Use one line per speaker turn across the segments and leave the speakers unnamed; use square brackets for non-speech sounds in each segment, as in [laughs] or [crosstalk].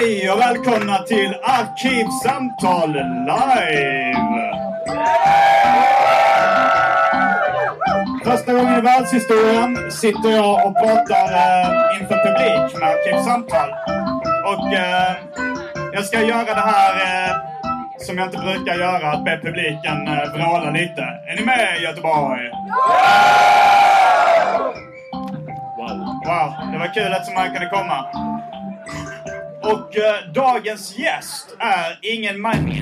Hej och välkomna till Arkivsamtal live! Första gången i världshistorien sitter jag och pratar eh, inför publik med Arkivsamtal. Och eh, jag ska göra det här eh, som jag inte brukar göra, att be publiken eh, vråla lite. Är ni med Göteborg?
Wow.
Det var kul att så många kunde komma. Och eh, dagens gäst är ingen man...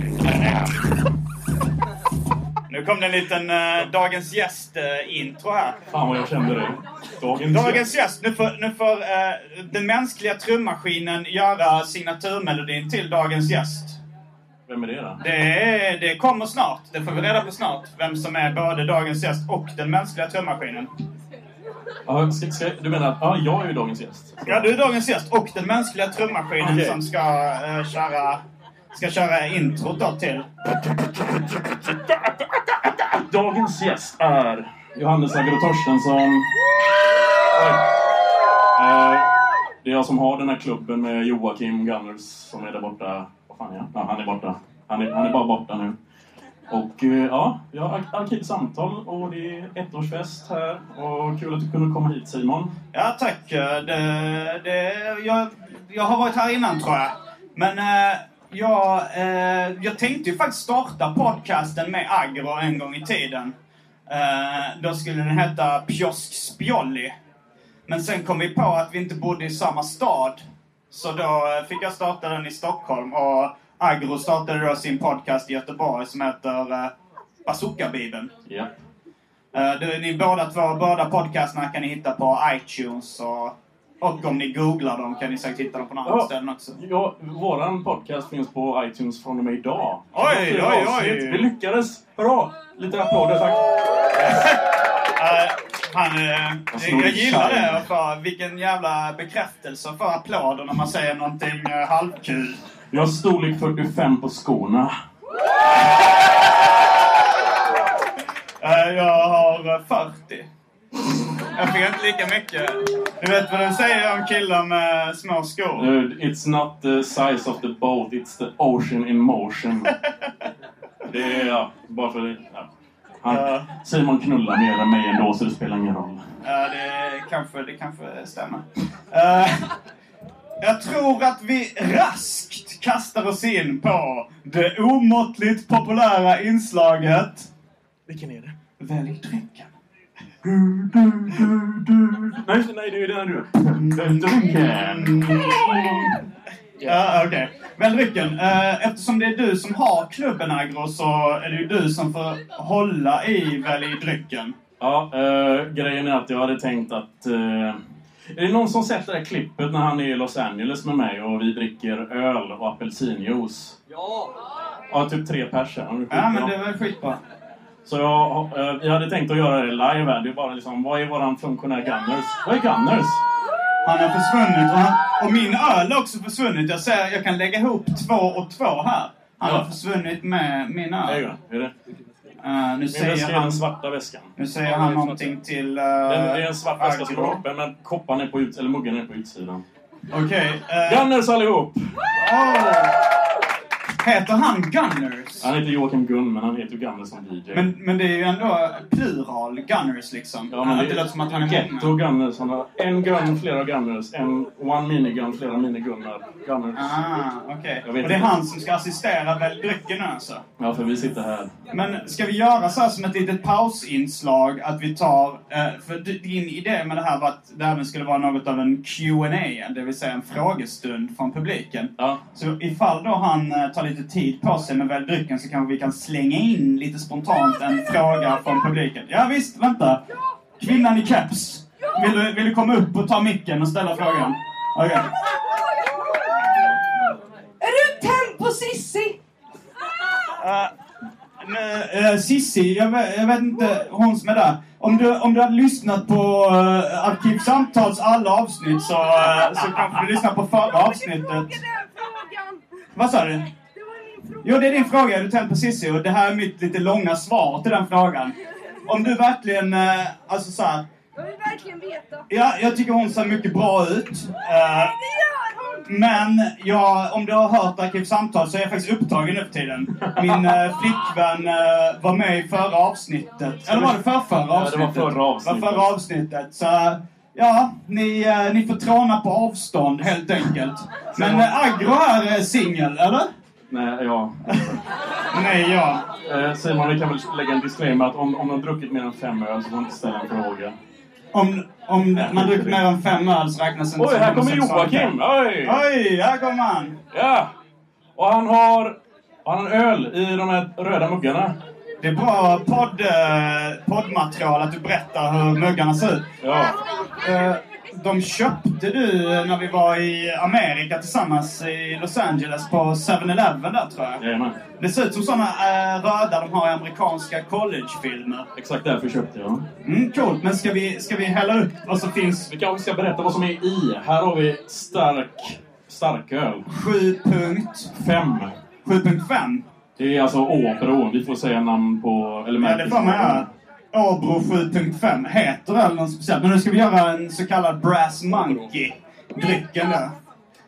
Nu kom det en liten eh, Dagens gäst-intro här.
Fan vad jag kände dig. Dagens,
Dagens gäst, nu får, nu får eh, den mänskliga trummaskinen göra signaturmelodin till dagens gäst.
Vem är det då?
Det, det kommer snart. Det får vi reda på snart. Vem som är både dagens gäst och den mänskliga trummaskinen.
Ja, ska, ska, du menar att ja, jag är ju dagens gäst?
Ja, du är dagens gäst och den mänskliga trummaskinen
Okej.
som ska eh, köra ska köra introt då till.
Dagens gäst är Johannes Agro Torstensson. Eh, Det är jag som har den här klubben med Joakim Gunners som är där borta. Vad fan är han? Ja, han är borta. Han är, han är bara borta nu. Och eh, ja, vi har arkivsamtal och det är ettårsfest här. Och kul att du kunde komma hit Simon.
Ja, tack. Eh, det, det, jag, jag har varit här innan tror jag. Men eh, jag, jag tänkte ju faktiskt starta podcasten med Agro en gång i tiden. Då skulle den heta Pjosk Spjolli. Men sen kom vi på att vi inte bodde i samma stad. Så då fick jag starta den i Stockholm. Och Agro startade då sin podcast i Göteborg som heter eh, Bazooka-bibeln. Eh, det, ni båda två, båda podcasterna kan ni hitta på iTunes och, och om ni googlar dem kan ni säkert hitta dem på några andra
Ja.
ställen också.
Ja, våran podcast finns på iTunes från och med idag.
Oj, oj, oj.
Vi lyckades! Hurra! Lite applåder, tack. [laughs]
Eh, han, eh,
snor
jag gillar det. För vilken jävla bekräftelse för applåder när man säger någonting uh, halvkul.
Jag har storlek 45 på skorna.
Eh, jag har eh, 40. Jag fick inte lika mycket. Du vet vad de säger om killar med små skor?
Dude, it's not the size of the boat, it's the ocean in motion. Det är, ja, bara för det. Ja. Han. Simon knullar mer än mig ändå, så det spelar ingen roll.
Ja, det kanske, det kanske stämmer. Eh, jag tror att vi raskt kastar oss in på det omåttligt populära inslaget
Vilken är det?
Välj drycken.
Nej, nej, det är den du. Den drycken.
Ja, okej. Välj drycken. Eh, eftersom det är du som har klubben Agro så är det ju du som får hålla i Välj drycken.
Ja, eh, grejen är att jag hade tänkt att... eh, är det någon som sett det där klippet när han är i Los Angeles med mig och vi dricker öl och apelsinjuice? Ja! Ja, typ tre pers här.
Ja, men det var skitbra.
Så jag, eh, vi hade tänkt att göra det live här. Det är bara liksom, vad är våran funktionär Gunners? Vad är Gunners?
Han har försvunnit och, han, och min öl har också försvunnit. Jag säger jag kan lägga ihop två och två här. Han har
Ja.
försvunnit med min öl.
det. Är det?
Uh, nu, säger
väska är
han,
den svarta väskan.
nu säger han någonting till... Uh,
Den, det är en svart väska som är öppen, men kopparn är på ut, eller muggen är på utsidan.
Okej. eh,
Gunners allihop!
oh. Heter han Gunners?
Han heter Joakim Gunn, men han heter ju Gunners som DJ.
Men, men det är ju ändå plural Gunners liksom.
ja, men
det låter som att han är många.
Gunners. Han har en gun, flera Gunners. En one minigun, flera minigunnar. Gunners.
Ah, okej.
Jag
Och det är han som ska assistera välj drycken nu alltså?
Ja, för vi sitter här.
Men ska vi göra så här som ett litet pausinslag att vi tar... Eh, för din idé med det här var att det även skulle vara något av en Q&A, det vill säga en frågestund från publiken.
Ja.
Så ifall då han eh, tar lite tid på sig med välj drycken så kanske vi kan slänga in lite spontant en fråga från publiken. Ja visst, vänta. Kvinnan i keps. Vill du, vill du komma upp och ta micken och ställa frågan? Okej.
Är du tänd på Sissi?
Eh, Sissi, jag vet, jag vet inte, hon som är där. Om du, om du hade lyssnat på uh, Arkivsamtals alla avsnitt så, eh, så kanske du lyssnade på förra avsnittet. Vad sa du? Jo, det är din fråga. Är du tänd på Sissi? Och det här är mitt lite långa svar till den frågan. Om du verkligen, eh, alltså så här,
Jag vill verkligen veta.
Ja, jag tycker hon ser mycket bra ut. Eh,
Det gör hon!
men jag, om du har hört Arkivsamtal så är jag faktiskt upptagen nu för tiden. Min eh, flickvän eh, var med i förra avsnittet. Eller var det för förra
det var
avsnittet?
förra avsnittet.
Det var förra avsnittet. Så ja, ni, eh, ni får tråna på avstånd helt enkelt. Men eh, Agro är eh, singel, eller?
Nej, ja.
Nej, ja.
Eh, Simon, vi kan väl lägga en disclaimer att om, om har druckit mer än fem öl så får du inte ställa en fråga.
Om, om man dricker mer än fem öl så räknas det inte
Oj, här kommer. Joakim! Oj!
Oj, här kommer han!
Ja! Och han har, han har en öl i de här röda muggarna.
Det är bra podd, eh, poddmaterial att du berättar hur muggarna ser ut.
Ja.
Eh, de köpte du när vi var i Amerika tillsammans i Los Angeles på 7-Eleven där tror jag.
Jajamän.
Det ser ut som såna eh, röda de har i amerikanska collegefilmer.
Exakt därför köpte jag.
Mm, coolt, men ska vi, ska vi hälla upp vad som finns?
Vi kanske ska berätta vad som är i. Här har vi stark, starköl.
7.5.
5.
7.5?
Det är alltså Åbro. Vi får säga namn på... Eller
Ja, det får man göra. Åbro 7.5 heter det något speciellt. Men nu ska vi göra en så kallad Brass Monkey. Drycken där.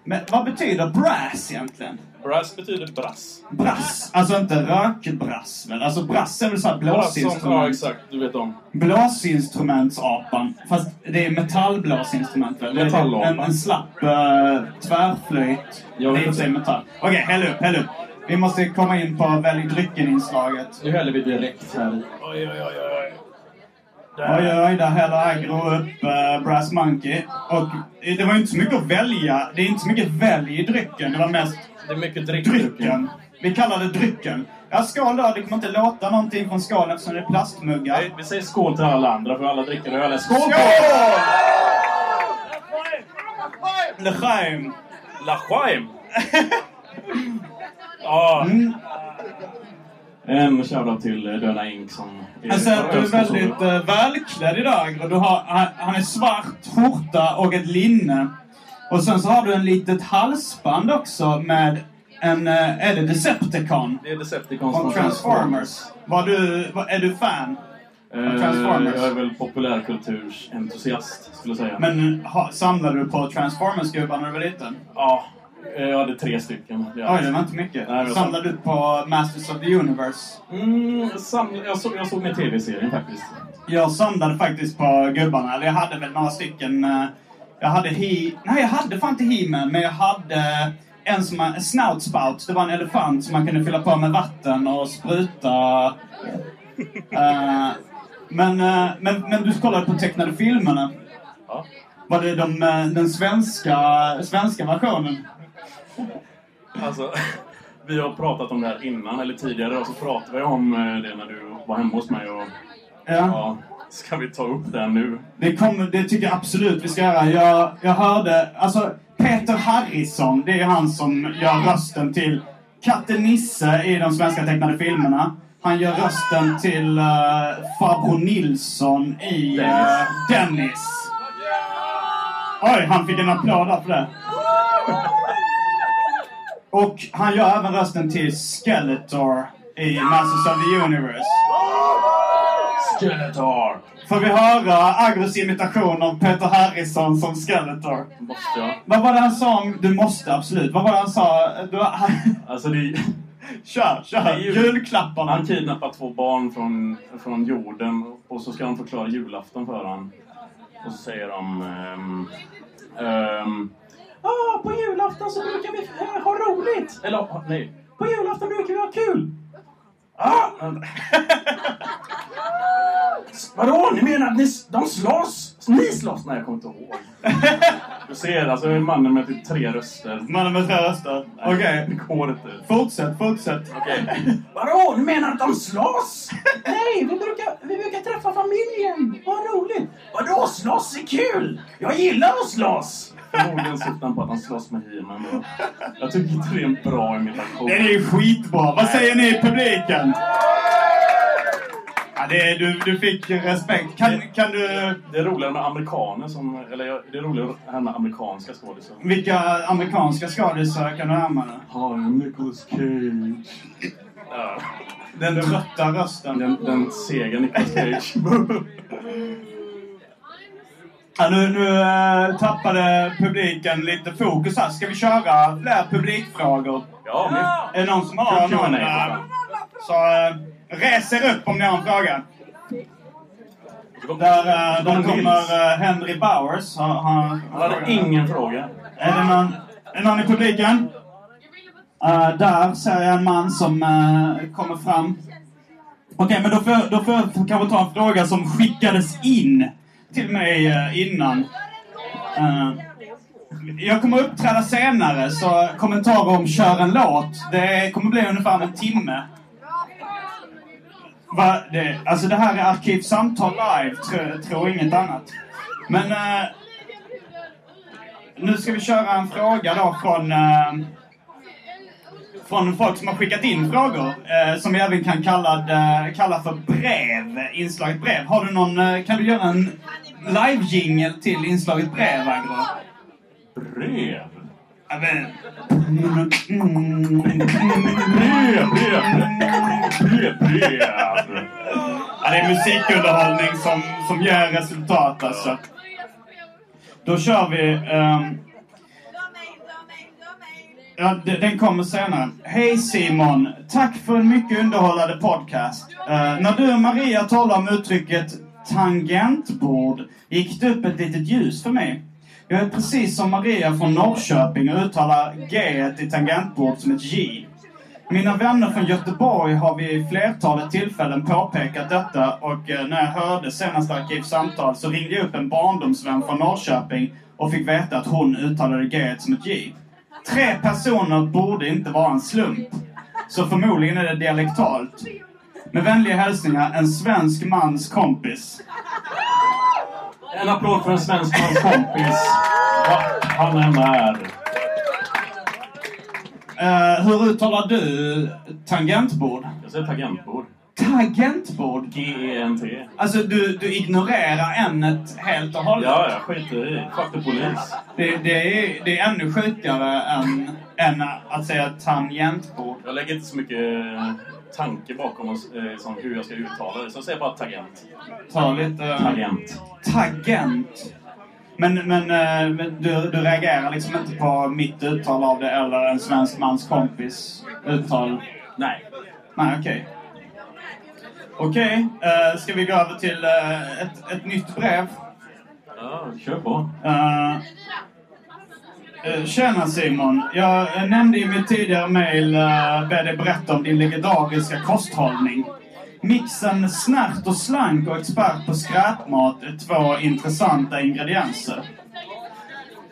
Men vad betyder brass egentligen?
Brass betyder brass.
Brass. Alltså inte rökbrass väl? Alltså brass är väl såhär
Brass som, ja
blåsinstrument.
exakt, du vet om.
Blåsinstrumentsapan. Fast det är metallblåsinstrument väl?
Metallapan.
En, en slapp uh, tvärflöjt.
Jag
Det
vet
är för sig
inte.
metall. Okej, häll upp, häll upp. Vi måste komma in på välj drycken-inslaget.
Nu häller vi direkt här. Oj, oj, oj, oj.
Oj, oj, där häller Agro upp eh, Brass Monkey. Och det var inte så mycket att välja. Det är inte så mycket välj i drycken. Det var mest
Det är mycket drickdrycken.
drycken. Vi kallar det drycken. Ja, skål då. Det kommer inte låta någonting från skålen eftersom det är plastmuggar.
Nej, Vi säger skål till alla andra för alla dricker öl. Skål!
Skål! L'chaim!
Lachaim! Ja. En shoutout till eh, Döna Ink som... är-
Alltså, du är väldigt uh, välklädd idag. Och du har, han, han är svart skjorta och ett linne. Och sen så har du en litet halsband också med en... Uh, är det Decepticon?
Det är Decepticons
Från Transformers. Var du, var, är du fan? Transformers.
Jag är väl populärkultursentusiast, skulle jag säga.
Men ha, samlade du på Transformers-gubbar när du var liten?
Ja, jag hade tre stycken. Det
Oj, det var inte mycket.
Nej,
samlade du på Masters of the Universe?
Mm, sam, jag, såg, jag såg med tv-serien faktiskt.
Jag samlade faktiskt på gubbarna. Eller jag hade väl några stycken. eh, Jag hade He... Nej, jag hade fan inte He-Man, men jag hade en som man... Snout Spout. Det var en elefant som man kunde fylla på med vatten och spruta. [laughs] Eh, men, eh, men, men du kollade på tecknade filmerna.
Ja.
Var det de, eh, den svenska, svenska versionen?
Alltså, vi har pratat om det här innan, eller tidigare, och så pratade vi om eh, det när du var hemma hos mig. Och,
Ja.
ja, ska vi ta upp det nu?
Det, kommer, det tycker jag absolut vi ska göra. Jag, jag hörde, alltså Peter Harrison, det är han som gör rösten till Katte Nisse i de svenska tecknade filmerna. Han gör rösten till uh, farbror Nilsson i uh, Dennis. Oj, han fick en applåd där för det. Och han gör även rösten till Skeletor i Masters of the Universe.
Skeletor!
Får vi höra Agros imitation av Peter Harrison som Skeletor?
Måste jag?
Vad var det han sa om... Du måste absolut. Vad var det han sa? Du, han, [laughs]
Alltså det
kör, kör.
jul.
Julklapparna.
han kidnappar två barn från, från jorden och så ska de förklara julafton för honom. Och så säger de... ehm, ehm, ah, på julafton så brukar vi eh, ha roligt! Eller ah, nej, på julafton brukar vi ha kul! Ah! [laughs] Vadå? Ni menar att ni, de slåss? Ni slåss? Nej, jag kommer inte ihåg. Du ser, alltså mannen med typ tre röster.
Mannen med tre röster. Okej.
Det går inte.
Fortsätt, fortsätt.
Okej. Vadå? Du menar att de slåss? Nej, vi brukar, vi brukar träffa familjen. Vad roligt. Vadå? Slåss är kul. Jag gillar att slåss. Förmodligen syftar han på att han slåss med He-Man. Jag tycker inte det är en bra imitation.
Det är skitbra. Vad säger ni i publiken? Ja, det är, du, du fick respekt. Kan, kan du...
Det är roligare med amerikaner som... Eller det är roligare här med amerikanska skådisar.
Vilka amerikanska skådisar kan du?
Hi, I'm Nicolas Cage. Ja.
Den trötta rösten.
Den, den sega Nicolas Cage. [laughs] [laughs]
Ja, nu nu äh, tappade publiken lite fokus här. Ska vi köra fler publikfrågor?
Ja, men...
Är det någon som
Ja,
har någon? äh. Så äh, res er upp om ni har en fråga. Där, äh, där kommer äh, Henry Bowers. Har, har,
Han hade ingen fråga.
Är det någon, är någon i publiken? Eh, där ser jag en man som kommer fram. Okej, men då får, då får jag kanske ta en fråga som skickades in till mig eh, innan. Eh, jag kommer uppträda senare, så kommentarer om kör en låt, det kommer bli ungefär en timme. Va, det, alltså det här är Arkivsamtal live, tror tro inget annat. Men eh, nu ska vi köra en fråga då från, eh, från folk som har skickat in frågor. Eh, som vi även kan kalla, det- kalla för brev. Inslaget brev. Har du någon, eh, kan du göra en live-jingel till inslaget brev, Agro?
Brev?
Ja, men-
Brev, brev, brev, brev.
Ja, det är musikunderhållning som, som ger resultat alltså. Då kör vi... ehm, Ja, den kommer senare. Hej Simon! Tack för en mycket underhållande podcast. Uh, när du och Maria talade om uttrycket tangentbord gick det upp ett litet ljus för mig. Jag är precis som Maria från Norrköping och uttalar G i tangentbord som ett J. Mina vänner från Göteborg har vid flertalet tillfällen påpekat detta och eh, när jag hörde senaste Arkivsamtal så ringde jag upp en barndomsvän från Norrköping och fick veta att hon uttalade G som ett J. Tre personer borde inte vara en slump. Så förmodligen är det dialektalt. Med vänliga hälsningar, en svensk mans kompis.
En applåd för en svensk mans kompis. Han är.
Eh, hur uttalar du tangentbord?
Jag säger tangentbord.
Tangentbord?
G-E-N-T.
Alltså, du, du ignorerar ämnet helt och hållet?
Ja, jag skiter i. Fuck the polis.
Det, det, är, det är ännu sjukare än, än att säga tangentbord.
Jag lägger inte så mycket tanke bakom oss, eh, som hur jag ska uttala det. Så jag säger bara tangent.
Ta lite...
Tangent.
Tangent. Men, men, eh, men du, du reagerar liksom inte på mitt uttal av det eller en svensk mans kompis uttal?
Nej.
Nej, okej. Okej, eh, ska vi gå över till eh, ett, ett nytt brev?
Ja, kör på.
Uh, tjena Simon. Jag nämnde i mitt tidigare mail uh, be dig berätta om din legendariska kosthållning. Mixen snärt och slank och expert på skräpmat är två intressanta ingredienser.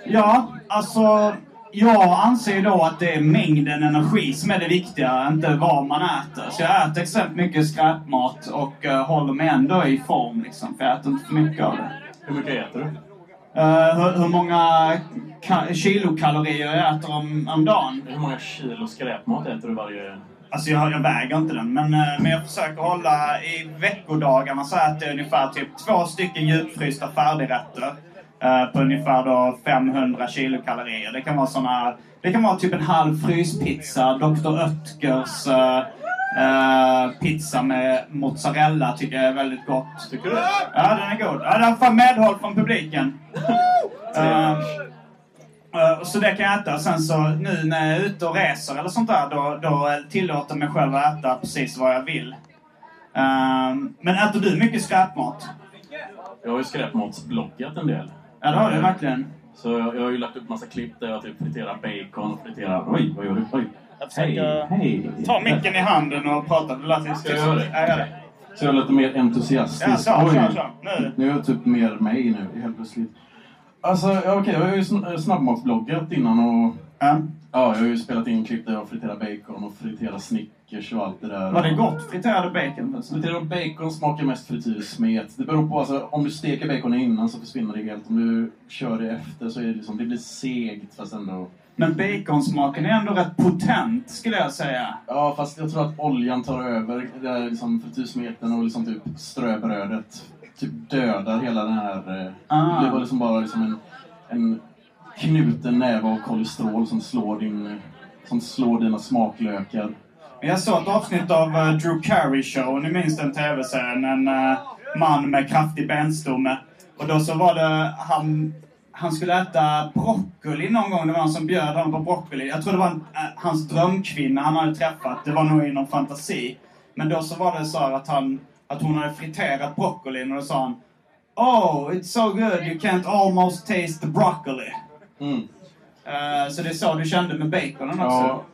Ja, alltså jag anser då att det är mängden energi som är det viktiga, inte vad man äter. Så jag äter extremt mycket skräpmat och eh, håller mig ändå i form liksom, för jag äter inte för mycket av det.
Hur mycket äter du?
Eh, hur, hur många ka- kilokalorier jag äter om, om dagen?
Hur många kilo skräpmat äter du varje...
Alltså jag, jag väger inte den, men, eh, men jag försöker hålla i veckodagarna så äter jag ungefär typ två stycken djupfrysta färdigrätter. Eh, på ungefär då 500 kilokalorier. Det kan vara såna, Det kan vara typ en halv fryspizza, Dr. Oetkers, eh, Eh, pizza med mozzarella tycker jag är väldigt gott.
Tycker du?
Ja, den är god. Ja, den får medhåll från publiken. Eh, eh, så det kan jag äta. Sen så nu när jag är ute och reser eller sånt där, då, då tillåter jag mig själv att äta precis vad jag vill. Men äter du mycket skräpmat?
Jag har ju skräpmatsbloggat en del.
Ja, det har du verkligen.
Så jag, jag har ju lagt upp massa klipp där jag typ friterar bacon och friterar... Oj, vad gör du? Oj.
Jag försöker
hej.
ta micken i handen och prata. Det lät lite
Ska jag göra det?
Ja, gör det.
Så jag är lite mer entusiastisk.
Ja, så,
Oj.
så, så. Nu.
Nu är jag typ mer mig nu, helt plötsligt. Alltså, okej, jag har ju sn- snabbmatsbloggat innan och...
Ja.
Ja, jag har ju spelat in klipp där jag friterar bacon och friterar Snickers och allt det där.
Var det gott? Friterade bacon?
Friterar bacon smakar mest frityrsmet. Det beror på, alltså, om du steker baconen innan så försvinner det helt. Om du kör det efter så är det liksom, det blir segt fast ändå...
Men baconsmaken är ändå rätt potent, skulle jag säga.
Ja, fast jag tror att oljan tar över det där liksom frityrsmeten och liksom typ ströbrödet. Typ dödar hela den här... eh,
Ah.
Det bara liksom bara liksom en, en knuten näve av kolesterol som slår din... Som slår dina smaklökar.
Jag såg ett avsnitt av eh, Drew Carey Show, ni minns den tv-serien? En man med kraftig benstomme. Och då så var det han... Han skulle äta broccoli någon gång. Det var någon som bjöd honom på broccoli. Jag tror det var en, eh, hans drömkvinna han hade träffat. Det var nog i någon fantasi. Men då så var det så att han... Att hon hade friterat broccolin och då sa han Oh, it's so good you can't almost taste the broccoli.
Mm.
Eh, så det är så du kände med baconen också?
Ja,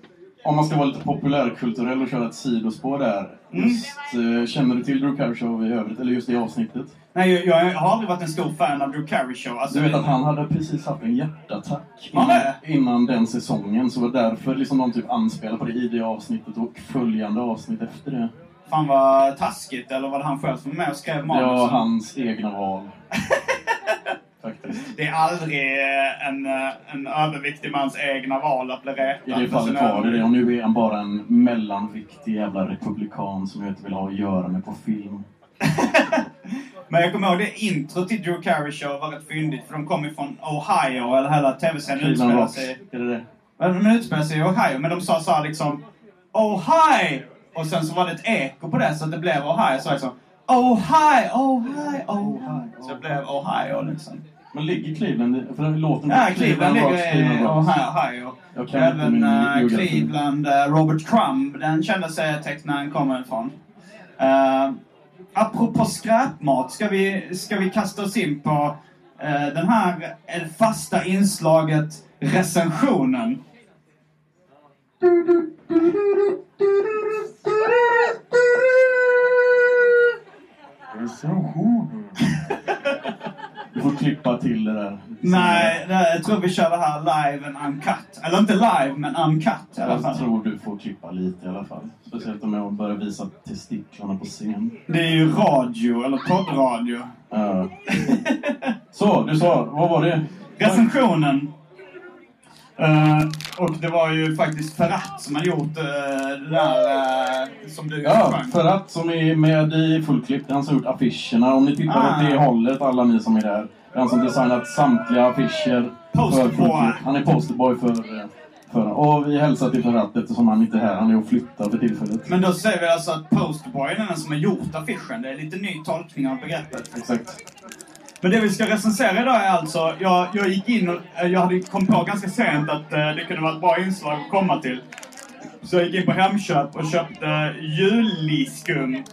om man ska vara lite populärkulturell och köra ett sidospår där.
Mm.
Just, eh, känner du till Drew Carey Show i övrigt? Eller just det avsnittet?
Nej, jag, jag har aldrig varit en stor fan av Drew Carey Show. Alltså,
Du vet att han hade precis haft en hjärtattack innan, innan den säsongen. Så det var därför liksom de typ anspelar på det i det avsnittet och följande avsnitt efter det.
Fan vad taskigt, eller var det han själv som var med och skrev manusen?
Ja, hans egna val. [laughs] Faktiskt.
Det är aldrig eh, en, eh, en överviktig mans egna val att bli retad.
I det fallet var det det. Och nu är han bara en mellanviktig jävla republikan som jag inte vill ha att göra med på film. [laughs]
Men jag kommer ihåg det intro till Drew Carey Show var rätt fyndigt. För de kom ju från Ohio, eller hela tv-serien utspelar sig...
Är det det?
Men De utspelar sig i Ohio, men de sa så här liksom Ohio! Och sen så var det ett eko på det, så att det blev Ohio. Så liksom Ohio, Ohio, Ohio. Så det blev Ohio liksom.
Men ligger Cleveland i- För låten
Ja, Cleveland
Rocks,
ligger i
Cleveland.
Ohio.
Jag kan inte
Även
min geografi.
Cleveland, eh, Robert Crumb, den kända serietecknaren kommer ifrån. Uh, apropå skräpmat, ska vi, ska vi kasta oss in på eh, den här fasta inslaget recensionen. [laughs]
Du får klippa till det där.
Nej, det, jag tror vi kör det här live and uncut. Eller inte live, men uncut i alla
Jag
fall.
tror du får klippa lite i alla fall. Speciellt om jag börjar visa testiklarna på scen.
Det är ju radio, eller poddradio.
Ja. Så, du sa, vad var det?
Recensionen. Eh, och det var ju faktiskt Ferrat som har gjort eh, det där eh, som du
Ja, att som är med i Fullklipp, han som gjort affischerna. Om ni tittar
Ah.
åt det hållet, alla ni som är där. Han som designat samtliga affischer.
Posterboy.
Han är posterboy för, för... Och vi hälsar till Ferrat eftersom han inte är här. Han är och flyttar för tillfället.
Men då säger vi alltså att Posterboy är den som har gjort affischen. Det är lite ny tolkning av begreppet.
Exakt.
Men det vi ska recensera idag är alltså, jag, jag gick in och eh, jag hade kom på ganska sent att eh, det kunde vara ett bra inslag att komma till. Så jag gick in på Hemköp och köpte juliskum.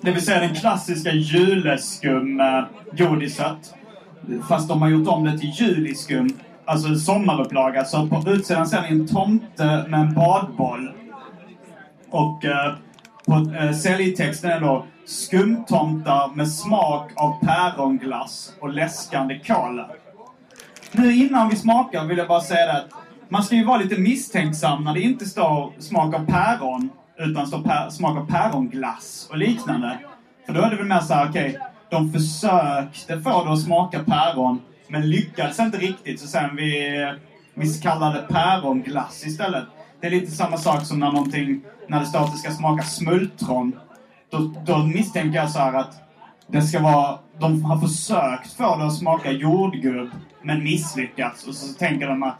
Det vill säga den klassiska juleskum-godiset. Eh, Fast de har gjort om det till juliskum. Alltså en sommarupplaga. Så på utsidan ser ni en tomte med en badboll. Och eh, på eh, säljtexten är då skumtomtar med smak av päronglass och läskande kola. Nu innan vi smakar vill jag bara säga det att man ska ju vara lite misstänksam när det inte står smak av päron utan står pär, smak av päronglass och liknande. För då är det väl mer såhär, okej, de försökte få det att smaka päron men lyckades inte riktigt så sen vi, vi kallade päronglass istället. Det är lite samma sak som när någonting, när det står att det ska smaka smultron. Då, då misstänker jag så här att det ska vara, de har försökt få det att smaka jordgubb men misslyckats. Och så tänker de att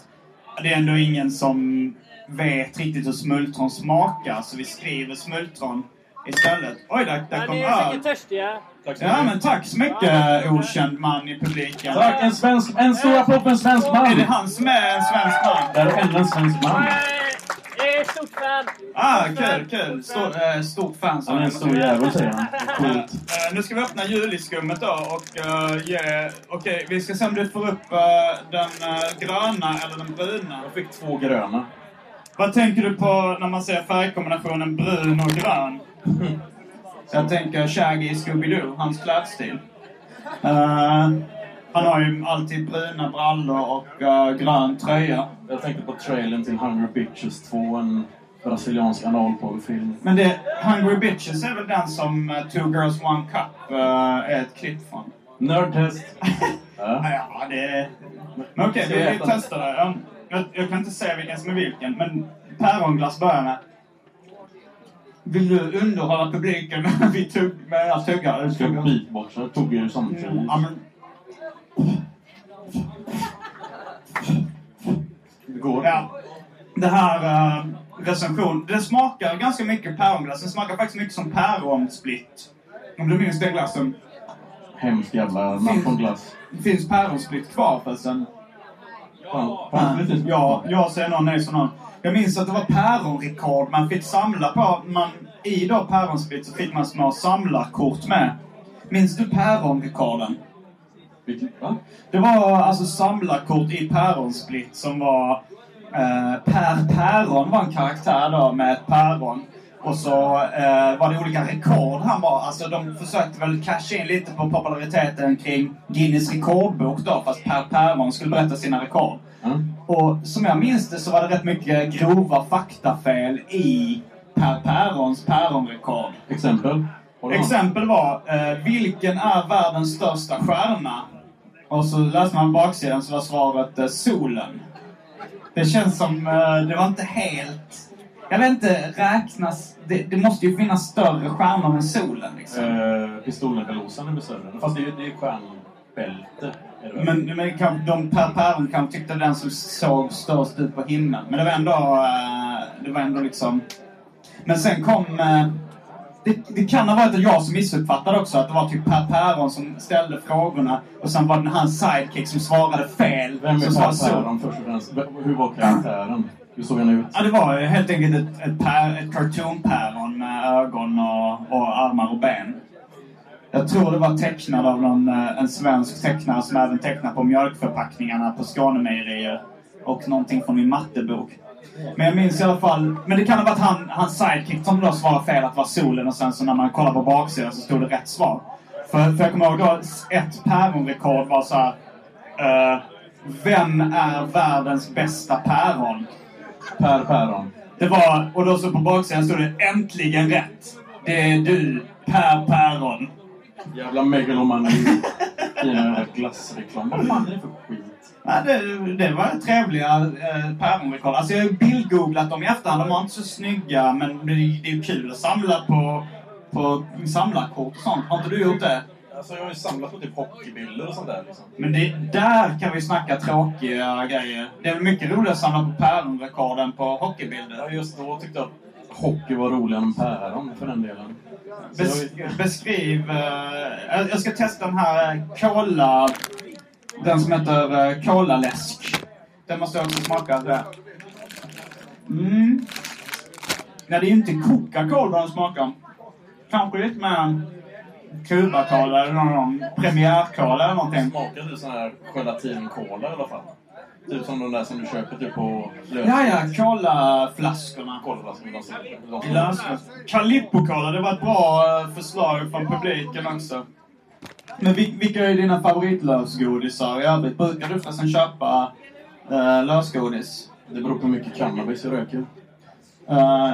det är ändå ingen som vet riktigt hur smultron smakar så vi skriver smultron istället. Oj, där, där
Ja,
kom
ni är
öl.
säkert törstiga.
Tack så
Ja,
mycket.
men tack så mycket okänd man i publiken.
Tack, en, svensk, en stor applåd för en svensk man!
Är det han som är en svensk man?
Där är en svensk man.
Är stort fan.
Ah, kul, kul. Stor, eh, stort fan. sa
Han är en stor jävel, säger han. Coolt.
Eh, nu ska vi öppna juliskummet då och eh, ge... Okej, vi ska se om du får upp eh, den eh, gröna eller den bruna.
Jag fick två gröna.
Vad tänker du på när man ser färgkombinationen brun och grön? [laughs] Jag tänker Shaggy i Scooby-Doo, hans klädstil. Eh, han har ju alltid bruna brallor och eh, grön tröja.
Jag tänkte på trailern till Hungry Bitches 2, en brasiliansk analporrfilm.
Men det, Hungry Bitches är väl den som eh, Two Girls One Cup eh, är ett klipp från?
Nördtest. [laughs] Ja.
Ja, det... Men okej,
Ska
vi, testar det. Jag, jag kan inte säga vilken som är vilken, men päronglass börjar med. Vill du underhålla publiken [laughs] med, med att tugga?
Jag ska beatboxa, tog ju samtidigt.
Ja, men,
Det går.
ja. Det här uh, recension, det smakar ganska mycket päronglass. Det smakar faktiskt mycket som päronsplitt. Om du minns den glassen.
Hemskt jävla namn på glass.
Finns päronsplitt kvar förresten? Ja, jag säger någon, nej så någon. Jag minns att det var päronrekord man fick samla på. Man, I då päronsplitt så fick man små samlarkort med. Minns du päronrekorden?
Vilket- Va?
Det var alltså samlarkort i päronsplitt som var... Eh, per Päron var en karaktär då med ett päron. Och så eh, var det olika rekord han var. Alltså de försökte väl casha in lite på populariteten kring Guinness rekordbok då. Fast Per Päron skulle berätta sina rekord.
Ja.
Och som jag minns det så var det rätt mycket grova faktafel i Per Pärons päronrekord.
Exempel?
Exempel var, eh, vilken är världens största stjärna? Och så läste man baksidan så var svaret eh, solen. Det känns som, eh, det var inte helt... Jag vet inte, räknas... Det, det måste ju finnas större stjärnor än solen liksom.
Eh, Pistolen-Pelosan är väl större? Fast det är ju det är stjärnbälte. Är det väl?
Men, men kan, de Per Päron kanske tyckte den som såg störst ut på himlen. Men det var ändå, eh, det var ändå liksom... Men sen kom... eh, Det, det kan ha varit att jag som missuppfattade också att det var typ Per Päron som ställde frågorna och sen var det hans sidekick som svarade fel.
Vem är Per Päron först och främst? Hur var karaktären? Hur såg han ut?
Ja, det var helt enkelt ett, ett, pär, ett cartoon-päron med ögon och, och armar och ben. Jag tror det var tecknad av någon, eh, en svensk tecknare som även tecknar på mjölkförpackningarna på Skånemejerier. Och någonting från min mattebok. Men jag minns i alla fall, men det kan ha varit han, hans sidekick som då svarade fel att det var solen och sen så när man kollar på baksidan så stod det rätt svar. För, för jag kommer ihåg då, ett päronrekord var så här. eh, vem är världens bästa päron?
Per Päron.
Det var, och då så på baksidan stod det äntligen rätt. Det är du, Per Päron.
Jävla megalomani. Fina glassreklam. Vad fan är det för skit?
Ja, det, det var trevliga eh, päronrekord. Alltså jag har bildgooglat dem i efterhand. De var inte så snygga, men det, det är kul att samla på, på samlarkort och sånt. Har inte du gjort det?
Alltså jag har ju samlat på typ hockeybilder och sånt där liksom.
Men det, där kan vi snacka tråkiga grejer. Det är väl mycket roligare att samla på päronrekorden på
Ja,
hockeybilder.
just då tyckte jag att hockey var roligare än päron för den delen.
Bes, beskriv... eh, jag ska testa den här uh, Cola... Den som heter uh, Cola-läsk. Den måste jag också smaka. Där. Mm. Nej, det är inte Coca-Cola den smakar. Kanske lite mer Cuba-Cola eller någon Premiär-Cola eller någonting.
Smakar du sån här gelatinkola i alla fall? Typ som de där som du köper typ på.
Ja, ja, Cola-flaskorna.
Kolaflaskor. de som- de som-
Lösnus. Calippo-cola, det var ett bra eh, förslag från publiken också. Men vil- vilka är dina favoritlösgodisar i övrigt? Brukar du förresten köpa uh, lösgodis?
Det beror på hur mycket cannabis jag röker.
Eh,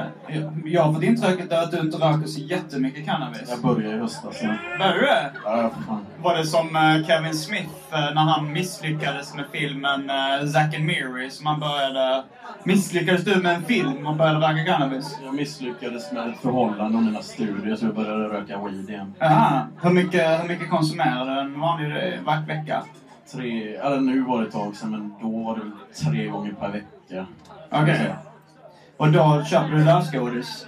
jag har fått intrycket att du inte röker så jättemycket cannabis.
Jag började i höstas. så-
Var du?
Ja, för fan.
Var det som eh, Kevin Smith eh, när han misslyckades med filmen uh, Zack and Miri? Som han började... Misslyckades du med en film och började röka cannabis?
Jag misslyckades med ett förhållande och mina studier så jag började röka weed igen.
Aha. Hur mycket, hur mycket konsumerar du en vanlig vecka?
Tre, eller nu var det ett tag sedan men då var det tre gånger per vecka.
Okej. Och då köper du lösgodis.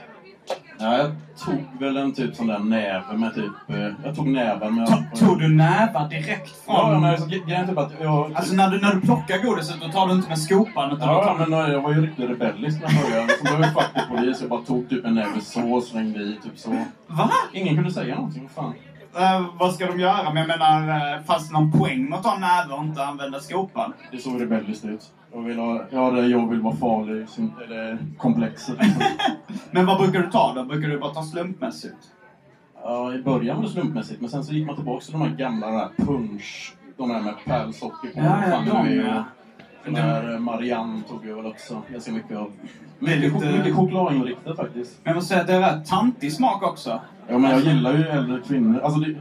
Ja, jag tog väl en typ sån där näve med typ... eh, Jag tog näven med...
Ta- Tog du nävar direkt från...
Ja, men gre- grejen är typ att jag...
Alltså när du, när du plockar godiset, då tar du inte med skopan utan
Ja,
tar
men jag var ju riktigt rebellisk när jag började. Så blev jag facklig polis. Jag bara tog typ en näve så och slängde i, typ så.
Va?
Ingen kunde säga någonting. Fan.
Eh, vad ska de göra? Men jag menar, uh, fanns det någon poäng med att ta näve och inte använda skopan?
Det såg rebelliskt ut. Jag vill ha... Ja, det jag vill vara farlig. Eller liksom. [laughs]
Men vad brukar du ta då? Brukar du bara ta slumpmässigt?
Ja, i början var det slumpmässigt. Men sen så gick man tillbaka till de här gamla där punch. De där med pärlsocker på.
Ja, ja, de,
Den där eh, Marianne tog jag väl också ganska mycket av.
Det är
Mycket, mycket chokladinriktat faktiskt.
Men jag måste säga att det är rätt tantig smak också.
Ja, men jag gillar ju äldre kvinnor. Alltså, det...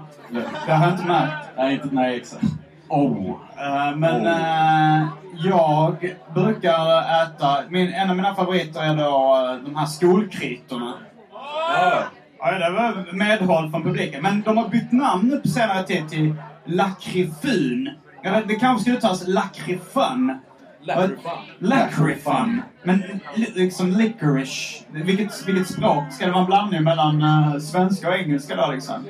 Det har jag inte märkt.
Nej, inte... Nej, exakt. Oh!
Eh, men
Oh.
eh, jag brukar äta... Min, en av mina favoriter är då de här skolkritorna.
Ja.
Ja, det var medhåll från publiken. Men de har bytt namn nu på senare tid till Lakrifun. Jag vet, det kanske ska uttalas Lakrifun.
Lakrifun.
Men li- liksom licorice. Vilket, vilket språk? Ska det vara en blandning mellan eh, svenska och engelska då liksom?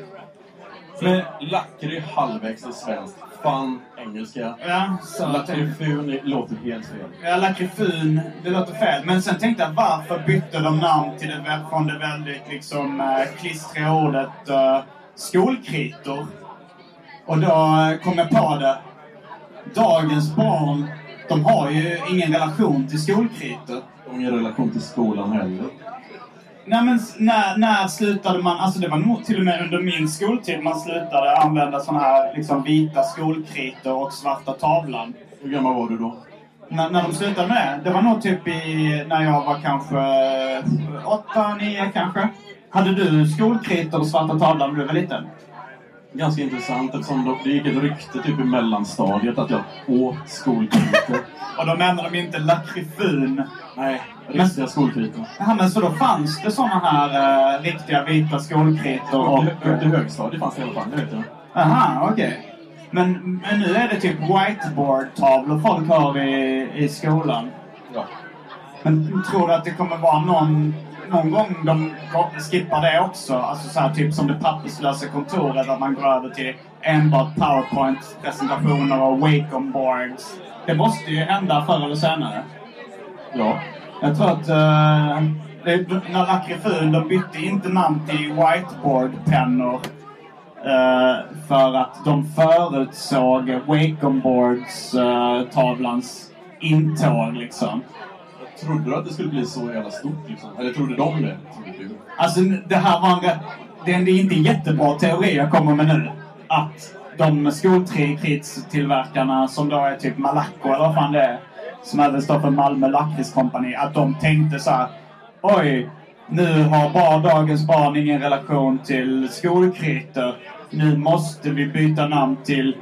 Men,
Lackry halvvägs är svenskt. Fan engelska.
ja,
Lakrifun låter helt fel.
Ja, Lakrifun, det låter fel. Men sen tänkte jag, varför bytte de namn till det, från det väldigt liksom eh, klistriga ordet eh, skolkritor? Och då eh, kom jag på det. Dagens barn, de har ju ingen relation till skolkritor.
Har ingen relation till skolan heller.
Nej men när, när slutade man, alltså det var nog till och med under min skoltid man slutade använda såna här liksom vita skolkritor och svarta tavlan.
Hur gammal var du då?
När, när de slutade med det? Det var nog typ i, när jag var kanske åtta, nio kanske. Hade du skolkritor och svarta tavlan när du var liten?
Ganska intressant eftersom det gick ett rykte typ i mellanstadiet att jag åt skolkritor. [laughs]
Och då menar de inte lakrifun.
Nej, riktiga skolkritor.
Ja, men så då fanns det såna här eh, riktiga vita skolkritor och...
Upp till- högstadiet fanns det i alla fall, det vet jag.
Aha, okej. Men, men nu är det typ whiteboard-tavlor folk har i, i skolan.
Ja.
Men tror du att det kommer vara någon, någon gång de skippar det också? Alltså så här, typ som det papperslösa kontoret, att man går över till enbart powerpoint-presentationer och wacom boards. Det måste ju hända förr eller senare.
Ja.
Jag tror att uh, det, när Lakrifun, de bytte inte namn till whiteboard-pennor. eh, för att de förutsåg wacom boards-tavlans intåg liksom.
Trodde du att det skulle bli så jävla stort liksom? Eller trodde de det? Trodde?
Alltså det här var en rätt... Det är det är inte en jättebra teori jag kommer med nu. Att de skolkritstillverkarna som då är typ Malaco eller vad fan det är. Som även står för Malmö Lakritskompani. Att de tänkte så här. Oj, nu har bara dagens barn ingen relation till skolkriter. Nu måste vi byta namn till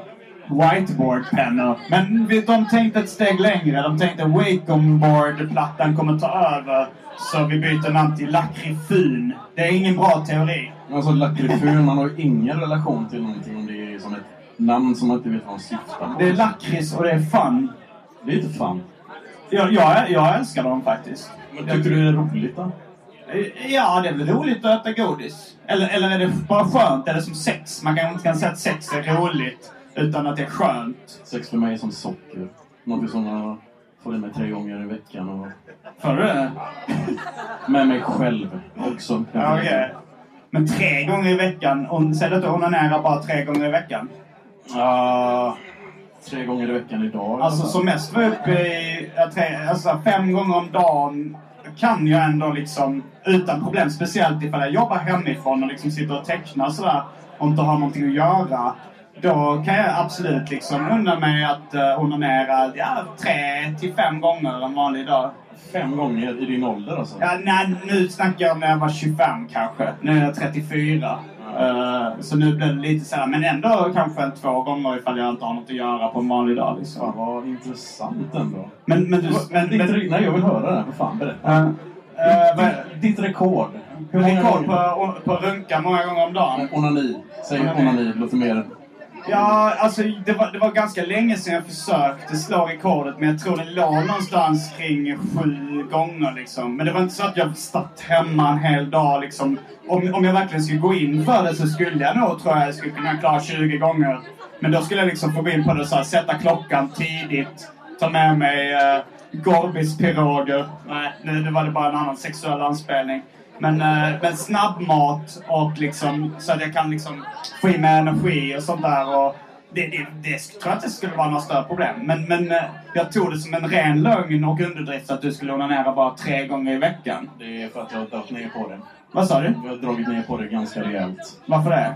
whiteboardpennor. Men de tänkte ett steg längre. De tänkte Wacomboard-plattan kommer ta över. Så vi byter namn till Lakrifun. Det är ingen bra teori.
Alltså lakrifun, man har ju ingen relation till någonting om det är som ett namn som man inte vet vad de syftar på.
Det är lakrits och det är fun.
Det är inte fan.
Jag, jag, jag älskar dem faktiskt.
Men tycker du det är roligt då?
Ja, det är väl roligt att äta godis. Eller, eller är det bara skönt? Är det som sex? Man kanske inte kan säga att sex är roligt utan att det är skönt.
Sex för mig är som socker. Någonting som jag får i mig tre gånger i veckan. Och
Får du det?
med mig själv också.
Ja, okej. Men tre gånger i veckan? Och Säg att du onanerar bara tre gånger i veckan.
Ja, tre gånger i veckan idag.
Alltså som mest var jag uppe i tre, alltså, fem gånger om dagen. Kan jag ändå liksom utan problem. Speciellt ifall jag jobbar hemifrån och liksom sitter och tecknar sådär. Och inte har någonting att göra. Då kan jag absolut liksom unna mig att uh, onanera ja, tre till fem gånger en vanlig dag.
Fem gånger i din ålder alltså?
Ja, nej, nu snackar jag när jag var 25 kanske. Nu är jag 34. Eh, så nu blir det lite sådär. Men ändå kanske två gånger ifall jag inte har något att göra på en vanlig dag.
Fan
Liksom.
vad intressant ändå.
Men, men du... Men,
Ditt,
men,
nej, jag vill höra det här. För fan, berätta.
Eh, eh, vad-
Ditt rekord. Hur
Rekord på, på runka många gånger om dagen.
Onani. Säg onani. Det låter mer
Ja, alltså det var, det var ganska länge sedan jag försökte slå rekordet men jag tror det låg någonstans kring sju gånger liksom. Men det var inte så att jag satt hemma en hel dag liksom. Om, om jag verkligen skulle gå in för det så skulle jag nog, tror jag, jag skulle kunna klara 20 gånger. Men då skulle jag liksom få gå in på det så här, sätta klockan tidigt, ta med mig uh, Gorbispiroger. Nej, nu, nu var det bara en annan sexuell anspelning. Men, eh, men snabbmat och liksom så att jag kan liksom få i mig energi och sånt där. Och det, det, det tror jag inte skulle vara något större problem. Men, men eh, jag tog det som en ren lögn och underdrift att du skulle onanera bara tre gånger i veckan.
Det är för att jag har dragit ner på det.
Vad sa du?
Jag har dragit ner på det ganska rejält.
Varför det?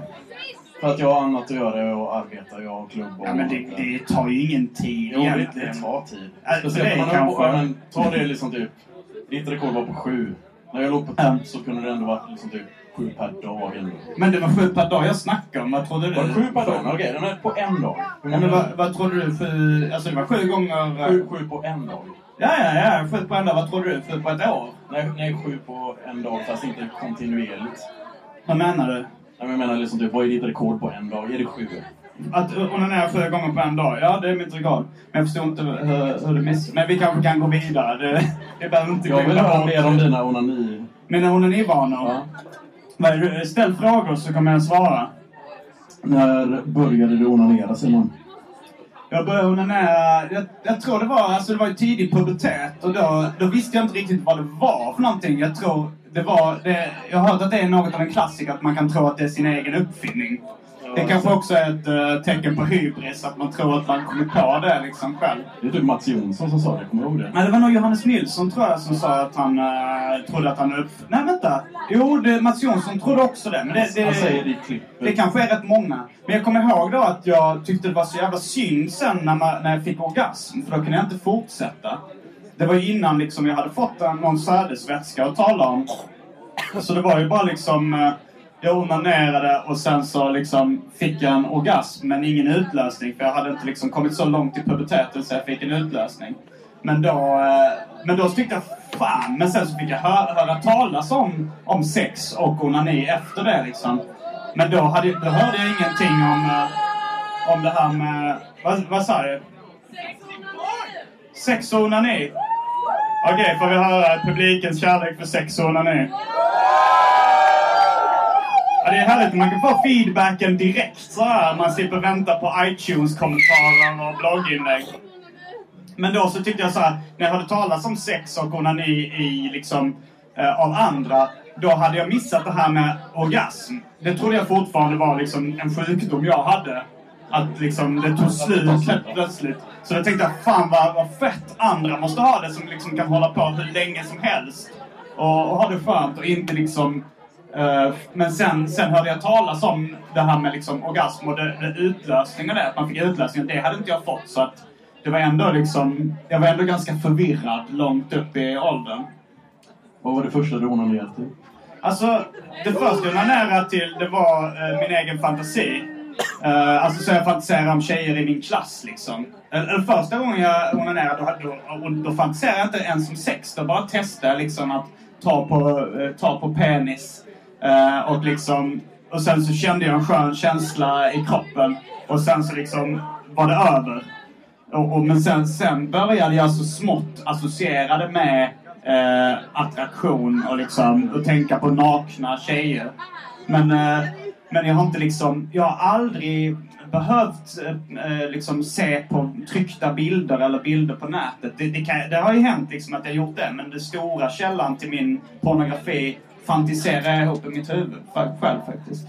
För att jag har annat att göra och arbeta. Jag har klubb och...
Ja, men det, det tar ju ingen tid
Jo, det, det tar tid.
Ja,
Speciellt
det
man har
kanske.
men Ta det liksom typ... Ditt rekord var på sju. När jag låg på topp så kunde det ändå varit liksom typ sju per dag ändå.
Men det var sju per dag jag snackade om. Vad trodde du?
Var det sju per dag? Okej, den är på en dag.
Ja, men vad, vad trodde du? Sju, alltså det var sju gånger...
Sju, sju på en dag.
Ja, ja, ja. Sju på en dag. Vad trodde du? Sju på ett år?
Nej, nej, sju på en dag fast inte kontinuerligt.
Vad menar du?
Jag menar liksom typ, vad är ditt rekord på en dag? Är det sju?
Att onanera sju gånger på en dag, ja det är mitt rekord. Men jag förstår inte hur, hur det miss... Men vi kanske kan gå vidare. Det, det behöver inte
Jag vill höra mer om dina onani...
Mina onanivanor?
Ja.
Ställ frågor så kommer jag svara.
När började du onanera Simon?
Jag började onanera, jag, jag tror det var, alltså det var ju tidig pubertet och då, då visste jag inte riktigt vad det var för någonting. Jag tror det var, det, jag har hört att det är något av en klassiker att man kan tro att det är sin egen uppfinning. Det kanske också är ett eh, tecken på hybris, att man tror att man kommit på det liksom själv.
Det är typ Mats Jonsson som sa det, kommer du ihåg det?
Nej, det var nog Johannes Nilsson tror jag som sa att han uh, trodde att han upp... Nej, vänta. Jo, det, Mats Jonsson trodde också det. Men det, det,
Han säger det i klippet.
det kanske är rätt många. Men jag kommer ihåg då att jag tyckte det var så jävla synd sen när, man, när jag fick orgasm. För då kunde jag inte fortsätta. Det var ju innan liksom jag hade fått en, någon sädesvätska att tala om. Så det var ju bara liksom... Jag onanerade och sen så liksom fick jag en orgasm men ingen utlösning. För jag hade inte liksom kommit så långt i puberteten så jag fick en utlösning. Men då, eh, men då tyckte jag fan. Men sen så fick jag höra, höra talas om, om sex och onani efter det liksom. Men då, hade, då hörde jag ingenting om, eh, om det här med... Vad, vad sa du? Sex och onani? Okej, får vi höra publikens kärlek för sex och onani? Ja, det är härligt. Man kan få feedbacken direkt så här. Man slipper vänta på iTunes-kommentarer och blogginlägg. Men då så tyckte jag så här, när jag hörde talas om sex och onani i liksom, eh, av andra, då hade jag missat det här med orgasm. Det trodde jag fortfarande var liksom en sjukdom jag hade. Att liksom det tog slut helt plötsligt. Så jag tänkte jag, fan vad, vad fett andra måste ha det som liksom kan hålla på hur länge som helst. Och, och ha det skönt och inte liksom men sen, sen hörde jag talas om det här med liksom orgasm och det, det utlösning och det. Att man fick utlösning. Det hade inte jag fått. Så att det var ändå liksom... Jag var ändå ganska förvirrad långt upp i åldern.
Vad var det första du onanerade till?
Alltså, det första jag onanerade till det var eh, min egen fantasi. Eh, alltså så jag fantiserade om tjejer i min klass liksom. Eller, eller första gången jag onanerade, då, då, då fantiserade jag inte ens om sex. Då bara testade liksom att ta på, eh, ta på penis. Eh, och liksom... Och sen så kände jag en skön känsla i kroppen. Och sen så liksom var det över. Och, och, men sen, sen började jag så smått associera det med eh, attraktion och liksom och tänka på nakna tjejer. Men, eh, men jag har inte liksom, jag har aldrig behövt eh, eh, liksom se på tryckta bilder eller bilder på nätet. Det, det, kan, det har ju hänt liksom att jag gjort det, men den stora källan till min pornografi fantiserar jag ihop i mitt huvud själv faktiskt.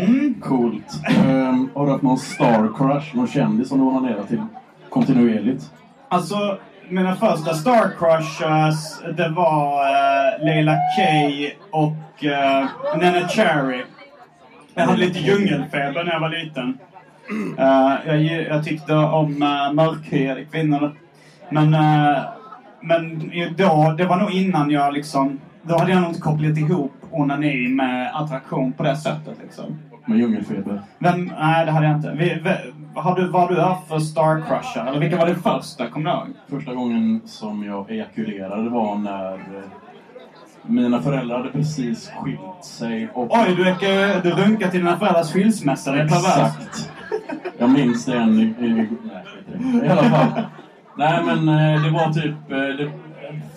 Mm.
Coolt. Ehm, har du haft någon star crush? Någon kändis som du onanerar till kontinuerligt?
Alltså, mina första Star Crushers, det var uh, Leila K och uh, Nene Cherry. Jag hade lite djungelfeber när jag var liten. Eh, jag, jag tyckte om uh, mörkhyade kvinnor. Men, eh, men då, det var nog innan jag liksom... Då hade jag nog inte kopplat ihop onani med attraktion på det sättet liksom.
Med djungelfeber?
Vem, nej, det hade jag inte. Vi, vi, har du, vad du haft för Star Crusher? Eller vilka var det första? Kommer du ihåg?
Första gången som jag ejakulerade var när... eh,
Mina föräldrar hade precis skilt sig och...
Oj, du, är, du runkar till dina föräldrars skilsmässa. Det är.
Exakt. Jag minns det än i... i nej. I alla fall. Nej, men eh, det var typ... eh, Det,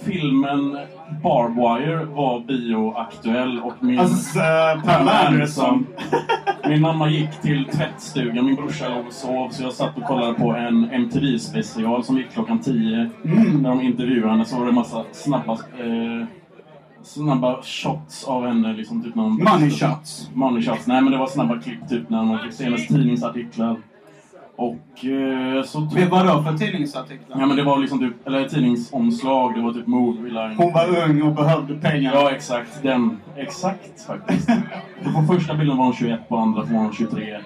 filmen Barbwire var bioaktuell och min...
Alltså, uh, Pamela Anderson.
Min mamma gick till tvättstugan, min brorsa låg och sov så jag satt och kollade på en MTV-special som gick klockan 10.
Mm.
När de intervjuade henne så var det en massa snabba, eh, snabba shots av henne. Liksom, typ när hon
Money shots.
Money shots. Nej men det var snabba klipp typ när man fick se hennes tidningsartiklar. Och eh, så...
Det var då för tidningsartiklar?
Ja men det var liksom typ, eller tidningsomslag, det var typ movie line.
Hon var ung och behövde pengar.
Ja exakt, den. Exakt faktiskt. [laughs] på första bilden var hon 21, på andra var hon 23.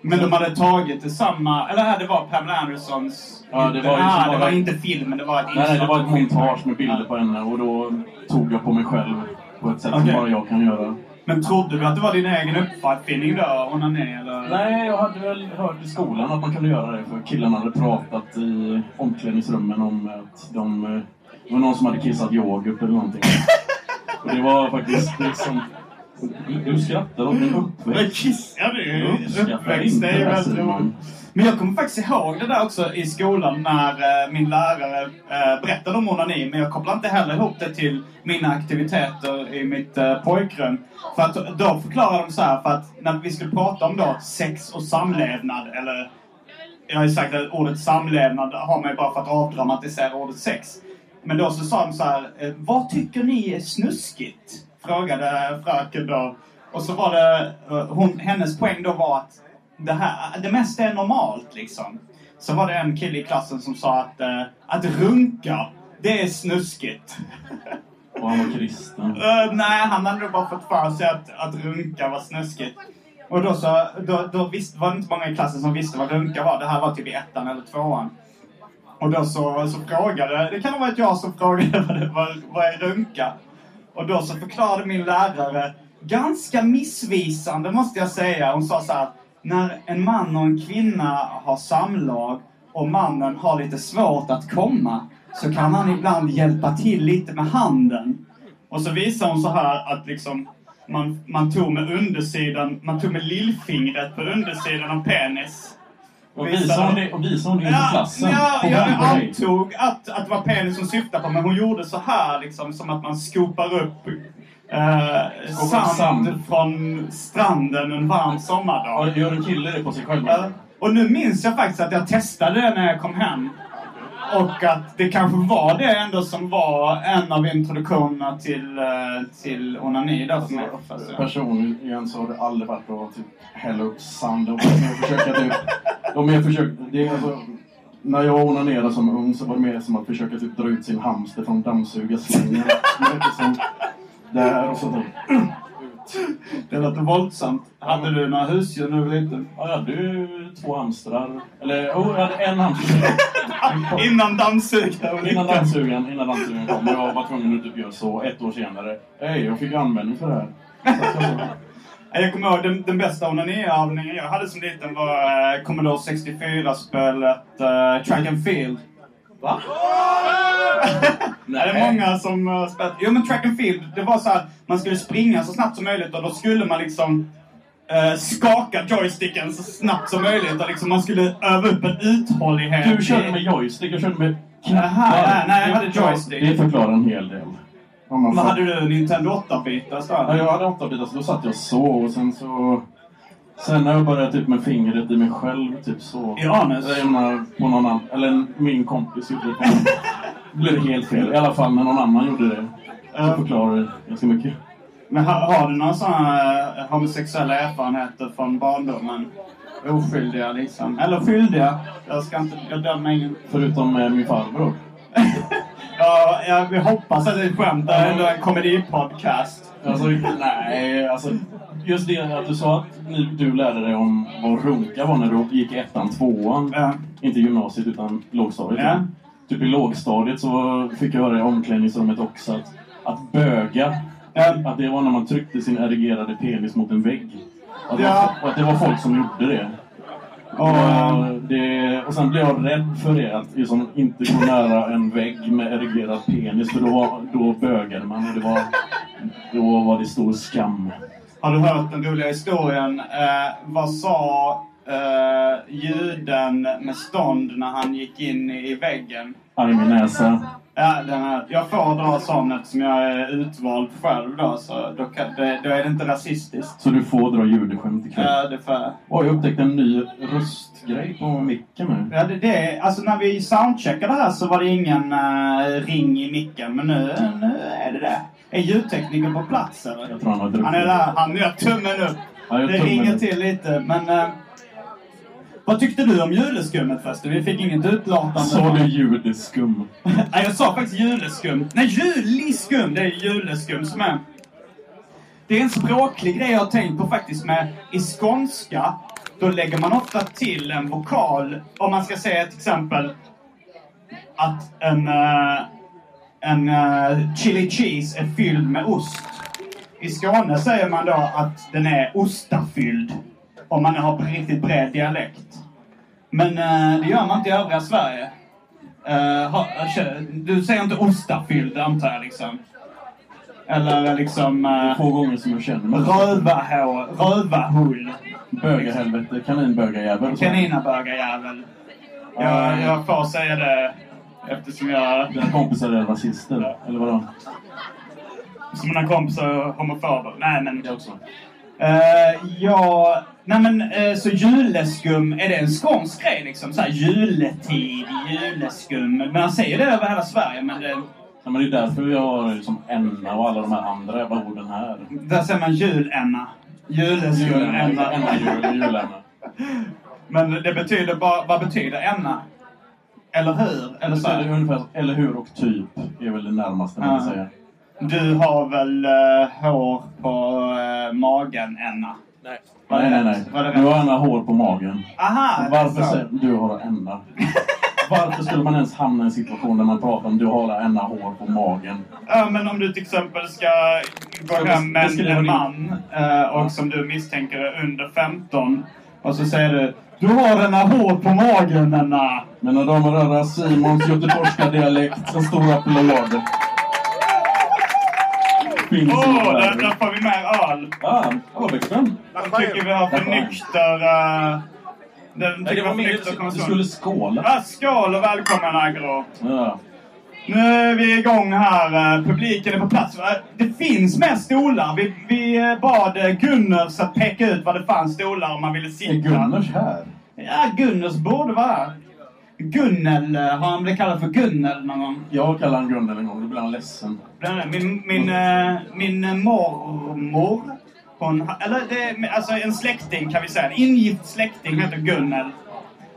Men de hade tagit det samma, eller nej, det var Pamela Andersons...
Ja, det var
det,
som
det var inte filmen, det var ett
Nej, det
inslag
var ett montage med bilder på henne och då tog jag på mig själv på ett sätt
Okej.
som bara jag kan göra.
Men trodde du att det var din egen uppfinning då, onani eller?
Nej, jag hade väl hört i skolan att man kunde göra det för killarna hade pratat i omklädningsrummen om att de... Det var någon som hade kissat yoghurt eller någonting. [laughs] Och det var faktiskt liksom... Du skrattar åt min
Men
uppväxt.
kissar du?
Jag uppskattar
Uppväxt, det är
här,
väldigt. Men jag kommer faktiskt ihåg det där också i skolan när eh, min lärare eh, berättade om onani. Men jag kopplade inte heller ihop det till mina aktiviteter i mitt eh, pojkrum. För att då förklarade de så här, för att när vi skulle prata om då sex och samlevnad, eller jag har ju sagt att ordet samlevnad har man ju bara för att avdramatisera ordet sex. Men då så sa de så här, eh, vad tycker ni är snuskigt? Frågade eh, fröken då. Och så var det, eh, hon, hennes poäng då var att det, här, det mesta är normalt liksom. Så var det en kille i klassen som sa att, eh, att runka, det är snuskigt.
Och han var kristen.
Eh, nej, han hade nog bara fått för sig att, att runka var snuskigt. Och då, så, då, då visst, var det inte många i klassen som visste vad runka var. Det här var typ i ettan eller tvåan. Och då så, så frågade, det kan ha varit jag som frågade [laughs] vad, det, vad, vad är runka? Och då så förklarade min lärare, ganska missvisande måste jag säga. Hon sa så här, när en man och en kvinna har samlag och mannen har lite svårt att komma så kan han ibland hjälpa till lite med handen. Och så visar hon så här att liksom man, man tog med undersidan, man tog med lillfingret på undersidan av penis.
Och visade hon det, och visade hon det inför klassen?
Ja, jag antog att, att det var penis som syftade på, men hon gjorde så här liksom, som att man skopar upp eh, sand,
sand.
från stranden en varm sommardag.
Ja, Gör en kille det på sig själv?
Ja. Och nu minns jag faktiskt att jag testade det när jag kom hem. Och att det kanske var det ändå som var en av introduktionerna till, eh, till onani för mig.
Alltså, personligen så har det aldrig varit att typ hälla upp sand och försöka typ... De mer försökt, det är alltså, när jag onanerade som ung så var det mer som att försöka typ dra ut sin hamster från dammsugarslangen. Där och så typ...
Det låter våldsamt. Hade du några husdjur du var liten?
Ja, jag hade ju två hamstrar. Eller, oh, jag hade en hamster. [laughs]
Innan dammsugaren.
Innan dammsugaren, innan dammsugaren kom. Jag var tvungen att typ göra så ett år senare. Hej, jag fick användning för det här.
Jag kommer ihåg den, den bästa onaniövningen jag hade som liten var eh, Commodore 64-spelet eh, Track and Field. Va? Nej. Det är många som uh, spelat. Jo men Track and Field, det var så här man skulle springa så snabbt som möjligt och då skulle man liksom eh, skaka joysticken så snabbt som möjligt och liksom man skulle öva upp en uthållighet.
Du körde med joystick, jag körde med
Jaha, ja, nej, jag hade joystick.
Det förklarar en hel del. Om man
Vad
får-
hade du? Nintendo 8-bitars då?
Ja, jag hade åtta bitar så då satt jag så och sen så... Sen när jag började typ med fingret i mig själv, typ så.
I anus?
På någon annan, eller min kompis gjorde det blev det helt fel. I alla fall när någon annan gjorde det. Så förklarar det ganska mycket.
Men har, har du några sådana eh, homosexuella erfarenheter från barndomen? Oskyldiga liksom. Eller skyldiga. Jag ska inte... Jag dömer ingen.
Förutom eh, min farbror. [laughs]
Ja, jag vi hoppas att det är ett skämt. Det är ändå en komedipodcast.
Alltså, nej, alltså just det att du sa att ni, du lärde dig om vad runka var när du gick i ettan, tvåan.
Ja.
Inte gymnasiet utan lågstadiet.
Ja.
Typ i lågstadiet så fick jag höra i omklädningsrummet också att, att böga,
Ja.
att det var när man tryckte sin erigerade penis mot en vägg. Att, var, och att det var folk som gjorde det.
Och,
det, och sen blev jag rädd för det, att liksom inte gå nära en vägg med erigerad penis, för då, då bögade man och det var, Då var det stor skam.
Har du hört den roliga historien? Eh, vad sa eh, juden med stånd när han gick in i väggen?
Arg min näsa.
Ja, den här, jag får dra sån eftersom jag är utvald själv då, så då, kan, det, då är det inte rasistiskt.
Så du får dra judeskämt ikväll.
Ja, det får jag.
Oj, jag upptäckte en ny röstgrej på micken nu.
Ja, det, det, alltså när vi soundcheckade här så var det ingen eh, ring i micken, men nu, nu är det det. Är ljudteknikern på plats eller?
Jag tror han druckit.
Han är där, han gör tummen upp.
Gör
det ringer till lite, men... Eh, vad tyckte du om juleskummet förresten? Vi fick inget utlåtande.
Sa du judeskum? [laughs]
Nej, jag sa faktiskt juleskum. Nej, juliskum! Det är juleskum som är... Det är en språklig grej jag har tänkt på faktiskt med i skånska. Då lägger man ofta till en vokal. Om man ska säga till exempel att en, eh, en eh, chili cheese är fylld med ost. I Skåne säger man då att den är ostafylld. Om man har riktigt bred dialekt. Men eh, det gör man inte i övriga Sverige. Eh, ha, du säger inte ostafylld antar jag liksom? Eller liksom... Uh,
Två gånger som jag känner mig.
rövahår, rövahull.
Bögahelvete, kaninbögarjävel.
Kaninabögarjävel. Jag, jag får säga det eftersom jag...
Dina kompisar är rasister, eller vadå?
Som mina kompisar är homofober. Nej men...
Det också.
Uh, ja... Nej men uh, så juleskum, är det en skånsk grej liksom? Såhär juletid, juleskum. Man säger det över hela Sverige men det...
Ja, men det är därför vi har liksom enna och alla de här andra jävla orden här.
Där säger man julenna. Juleskum,
Julenna,
enna.
enna, jul, julenna. [laughs]
Men det betyder bara... Vad betyder enna? Eller hur? Eller så
Så är det
här.
ungefär, eller hur och typ, är väl det närmaste man
Ja.
kan säga.
Du har väl uh, hår på uh, magen, Enna?
Nej.
Var
nej, nej, nej.
Var det
Du har enna hår på magen.
Aha!
Varför säger du har enna? Varför skulle man ens hamna i en situation där man pratar om du har enna hår på magen?
Ja, men om du till exempel ska gå
Ska
hem med en man eh, och som du misstänker är under 15 och så säger du Du har en hår på magen, Enna!
Mina damer och herrar, Simons göteborgska dialekt. En stor applåd.
Åh, där, där får vi mer öl!
Hallå Bäckström.
Jag tycker vi har för nykter... Den
Nej,
tycker
det var mer
nykter
du skulle skåla.
Ja, skål och välkommen Agro!
Ja.
Nu är vi igång här. Eh, Publiken är på plats. Eh, Det finns mer stolar. Vi, vi eh, bad Gunners att peka ut var det fanns stolar om man ville sitta.
Är Gunners här?
Ja, Gunners borde vara här. Gunnel, har han blivit kallad för Gunnel någon gång?
Jag kallar han Gunnel en gång, då blir han ledsen.
Min, min, eh, min mormor, hon, eller det, alltså en släkting kan vi säga. En ingift släkting heter Gunnel.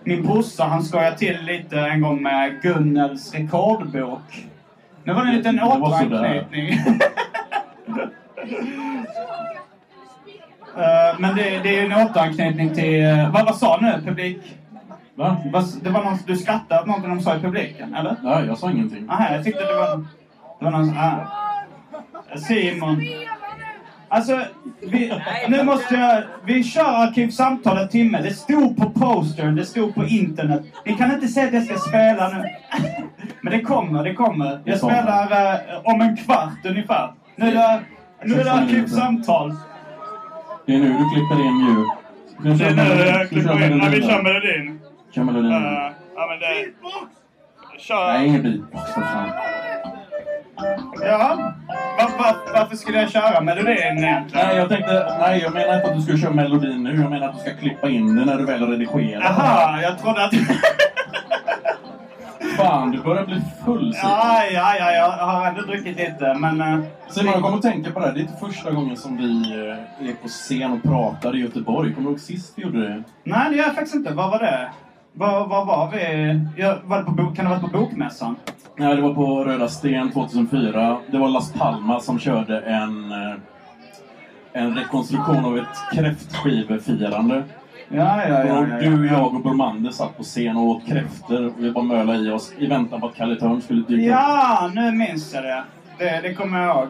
Min brorsa han skojade till lite en gång med Gunnels rekordbok. Nu var det en liten återanknytning. Eh, Men det, det är ju en återanknytning till... eh, Vad, vad sa nu publik?
Va?
Det var någon, du skrattade åt någonting de sa i publiken, eller?
Nej, jag sa ingenting.
Aha, jag tyckte det var... Det var någon... Ah. Simon. Alltså, vi, nu måste jag... Vi kör Arkivsamtal en timme. Det stod på postern, det stod på internet. Ni kan inte säga att jag ska spela nu. Men det kommer, det kommer. Jag spelar eh, om en kvart ungefär. Nu är det, nu är det Arkivsamtal.
Det är nu du klipper in ljud. Vi
Det är nu jag
vi
klipper in. Kör melodin.
Kör melodin.
Eh, ja, men det... Kör.
Nej, ingen beatbox för fan.
Ja. Var, var, varför skulle jag köra melodin egentligen?
Nej, jag tänkte... Nej, jag menar inte att du ska köra melodin nu. Jag menar att du ska klippa in det när du väl redigerar.
Aha, jag trodde att... [laughs]
Fan, du börjar bli full Simon.
ja, ja, ja, jag har ändå druckit lite, men... eh,
Simon, jag kommer att tänka på det här. Det är inte första gången som vi eh, är på scen och pratar i Göteborg. Kommer du ihåg sist vi gjorde det?
Nej, det gör jag faktiskt inte. Vad var det? Vad var vi? Jag, var det på, kan det ha varit på Bokmässan?
Nej, det var på Röda Sten 2004. Det var Las Palmas som körde en, eh, en rekonstruktion av ett kräftskivefirande.
Ja, ja, ja.
och du,
ja.
jag och Bromander satt på scen och åt kräftor. Och vi bara mölade i oss i väntan på att Kalle Törn skulle dyka upp.
Ja, nu minns jag det. Det, det kommer jag ihåg.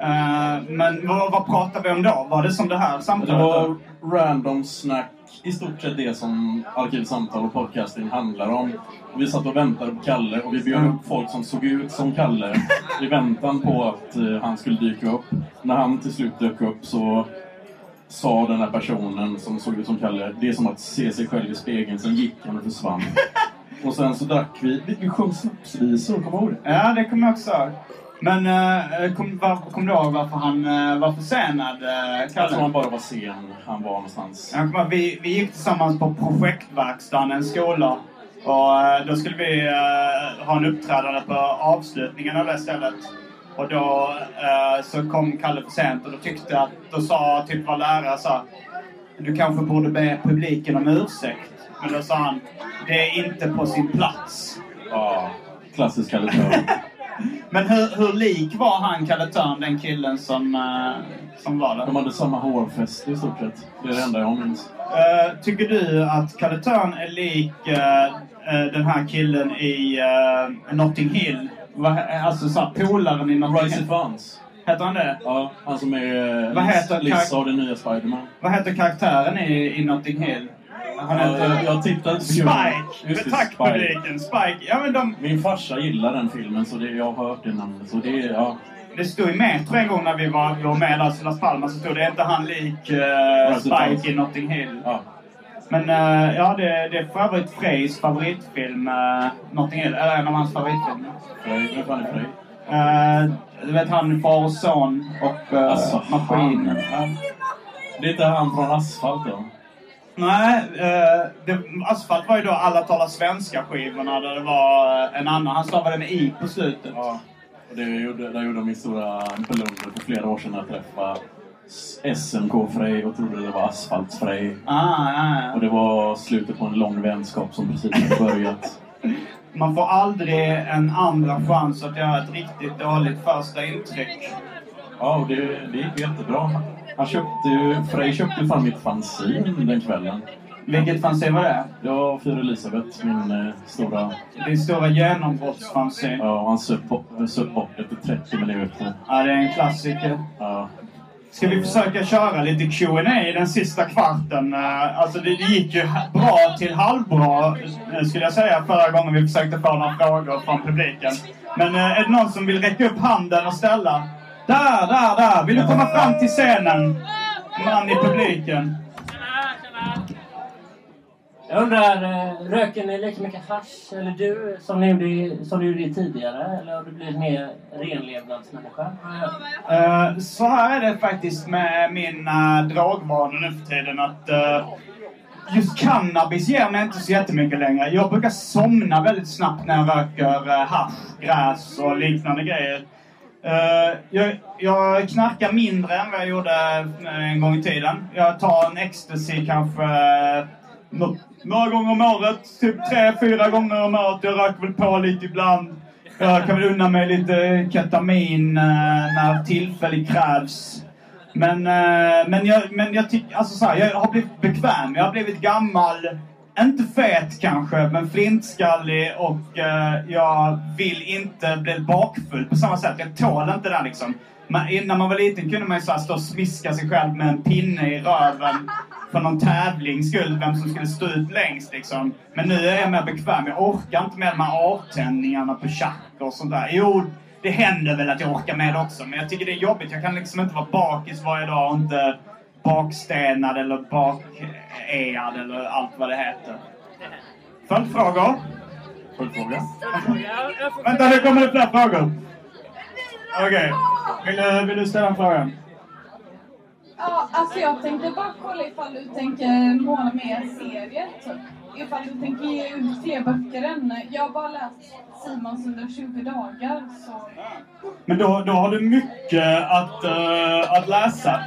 Eh, men vad, vad pratade vi om då? Var det som det här
Det
samtalet?
var random snack i stort sett det som Arkivsamtal och podcasting handlar om. Vi satt och väntade på Kalle och vi bjöd upp folk som såg ut som Kalle i väntan på att eh, han skulle dyka upp. När han till slut dök upp så sa den här personen som såg ut som Kalle, det är som att se sig själv i spegeln, sen gick han och försvann. Och sen så drack vi, vi, vi sjöng snapsvisor, kommer du ihåg det?
Ja, det kommer jag också ihåg. Men uh, kom, var, kom du ihåg varför han uh, var försenad, uh,
Jag
Kalle?
tror han bara var sen, han var någonstans.
Jag kommer ihåg, vi, vi gick tillsammans på projektverkstaden, en skola. Och eh, då skulle vi eh, ha en uppträdande på avslutningen av det stället. Och då eh, så kom Kalle för sent och då tyckte att, då sa typ vår lärare så här, Du kanske borde be publiken om ursäkt. Men då sa han, det är inte på sin plats.
Ja, klassisk Kalle Törn. [laughs]
Men hur, hur lik var han, Kalle Törn, den killen som, eh, som var där?
De hade samma hårfäste i stort sett. Det är det enda jag minns.
Eh, tycker du att Kalle Törn är lik eh, den här killen i uh, Notting Hill? Va, alltså såhär polaren i Notting
Rise
Hill.
Advance.
Heter han det?
Ja, han som är
Vad heter kar-
och den nya Spiderman.
Vad heter karaktären i, i Notting Hill? Han heter...
jag, tittade inte.
Spike!
Just
Tack
Spike.
publiken! Spike! Ja men de...
Min farsa gillar den filmen, så det, jag har hört det namnet. Så det, ja.
Det stod i Metro en gång när vi var, vi var med i Las Palmas så stod det är inte han lik uh. Spike i Notting Hill.
ja.
Men eh, ja, det, det är för övrigt Freys favoritfilm, uh, Notting Hill. Eller en av hans favoritfilmer.
Frej. Vem fan är Frej?
Uh, du vet han far och son och uh,
Alltså,
maskinen. Ja.
Det är inte han från Asfalt då?
Nej, eh, det, Asfalt var ju då Alla talar svenska-skivorna där det var eh, en annan. Han stavade med i på slutet.
Ja. Och det gjorde, där gjorde min stora blunder för flera år sedan jag träffade SMK Frej och trodde det var Asfalts Frej.
Ah, ja, ja.
Och det var slutet på en lång vänskap som precis hade börjat. [laughs]
Man får aldrig en andra chans att göra ett riktigt dåligt första intryck.
Ja, och det, det gick jättebra. Han köpte ju, Frej köpte fan mitt fanzine den kvällen.
Vilket fanzine var det?
Ja, Fyra Elisabeth, min eh, stora...
Din stora genombrottsfanzine.
Ja, han söp, bo- söp bort efter 30 minuter.
Ja, det är en klassiker.
Ja.
Ska vi försöka köra lite Q&A i den sista kvarten? Eh, Alltså det det gick ju bra till halvbra, eh, skulle jag säga, förra gången vi försökte få några frågor från publiken. Men eh, är det någon som vill räcka upp handen och ställa? Där, där, där! Vill du komma fram till scenen? Man i publiken.
Jag undrar, eh, röker ni lika mycket hasch eller du som ni gjorde, som du gjorde tidigare? Eller har du blivit mer renlevnadsmänniska?
Eh, så här är det faktiskt med mina drogvanor nu för tiden att eh, just cannabis ger mig inte så jättemycket längre. Jag brukar somna väldigt snabbt när jag röker uh, hasch, gräs och liknande grejer. Eh, jag, jag knarkar mindre än vad jag gjorde eh, en gång i tiden. Jag tar en ecstasy kanske eh, några gånger om året. Typ tre, fyra gånger om året. Jag röker väl på lite ibland. Jag kan väl unna mig lite ketamin när tillfälle krävs. Men, men jag, men jag tycker, alltså så här, jag har blivit bekväm. Jag har blivit gammal. Inte fet kanske, men flintskallig och eh, jag vill inte bli bakfull på samma sätt. Jag tål inte det liksom. Men, när man var liten kunde man ju så här stå och smiska sig själv med en pinne i röven för någon tävlings skull, vem som skulle stå ut längst liksom. Men nu är jag mer bekväm. Jag orkar inte med de här avtändningarna på tjack och sånt där. Jo, det händer väl att jag orkar med det också, men jag tycker det är jobbigt. Jag kan liksom inte vara bakis varje dag och inte bakstenad eller bakead eller allt vad det heter. Följdfrågor?
Följdfråga?
Vänta, nu kommer det fler frågor. Okej. Vill, du, vill du ställa en fråga?
Ja, alltså jag tänkte bara kolla ifall du tänker måla mer serier. Typ. Ifall du tänker ge ut fler böcker än... Jag har bara läst Simons 120 dagar. Så...
Men då, då har du mycket att, eh, att läsa.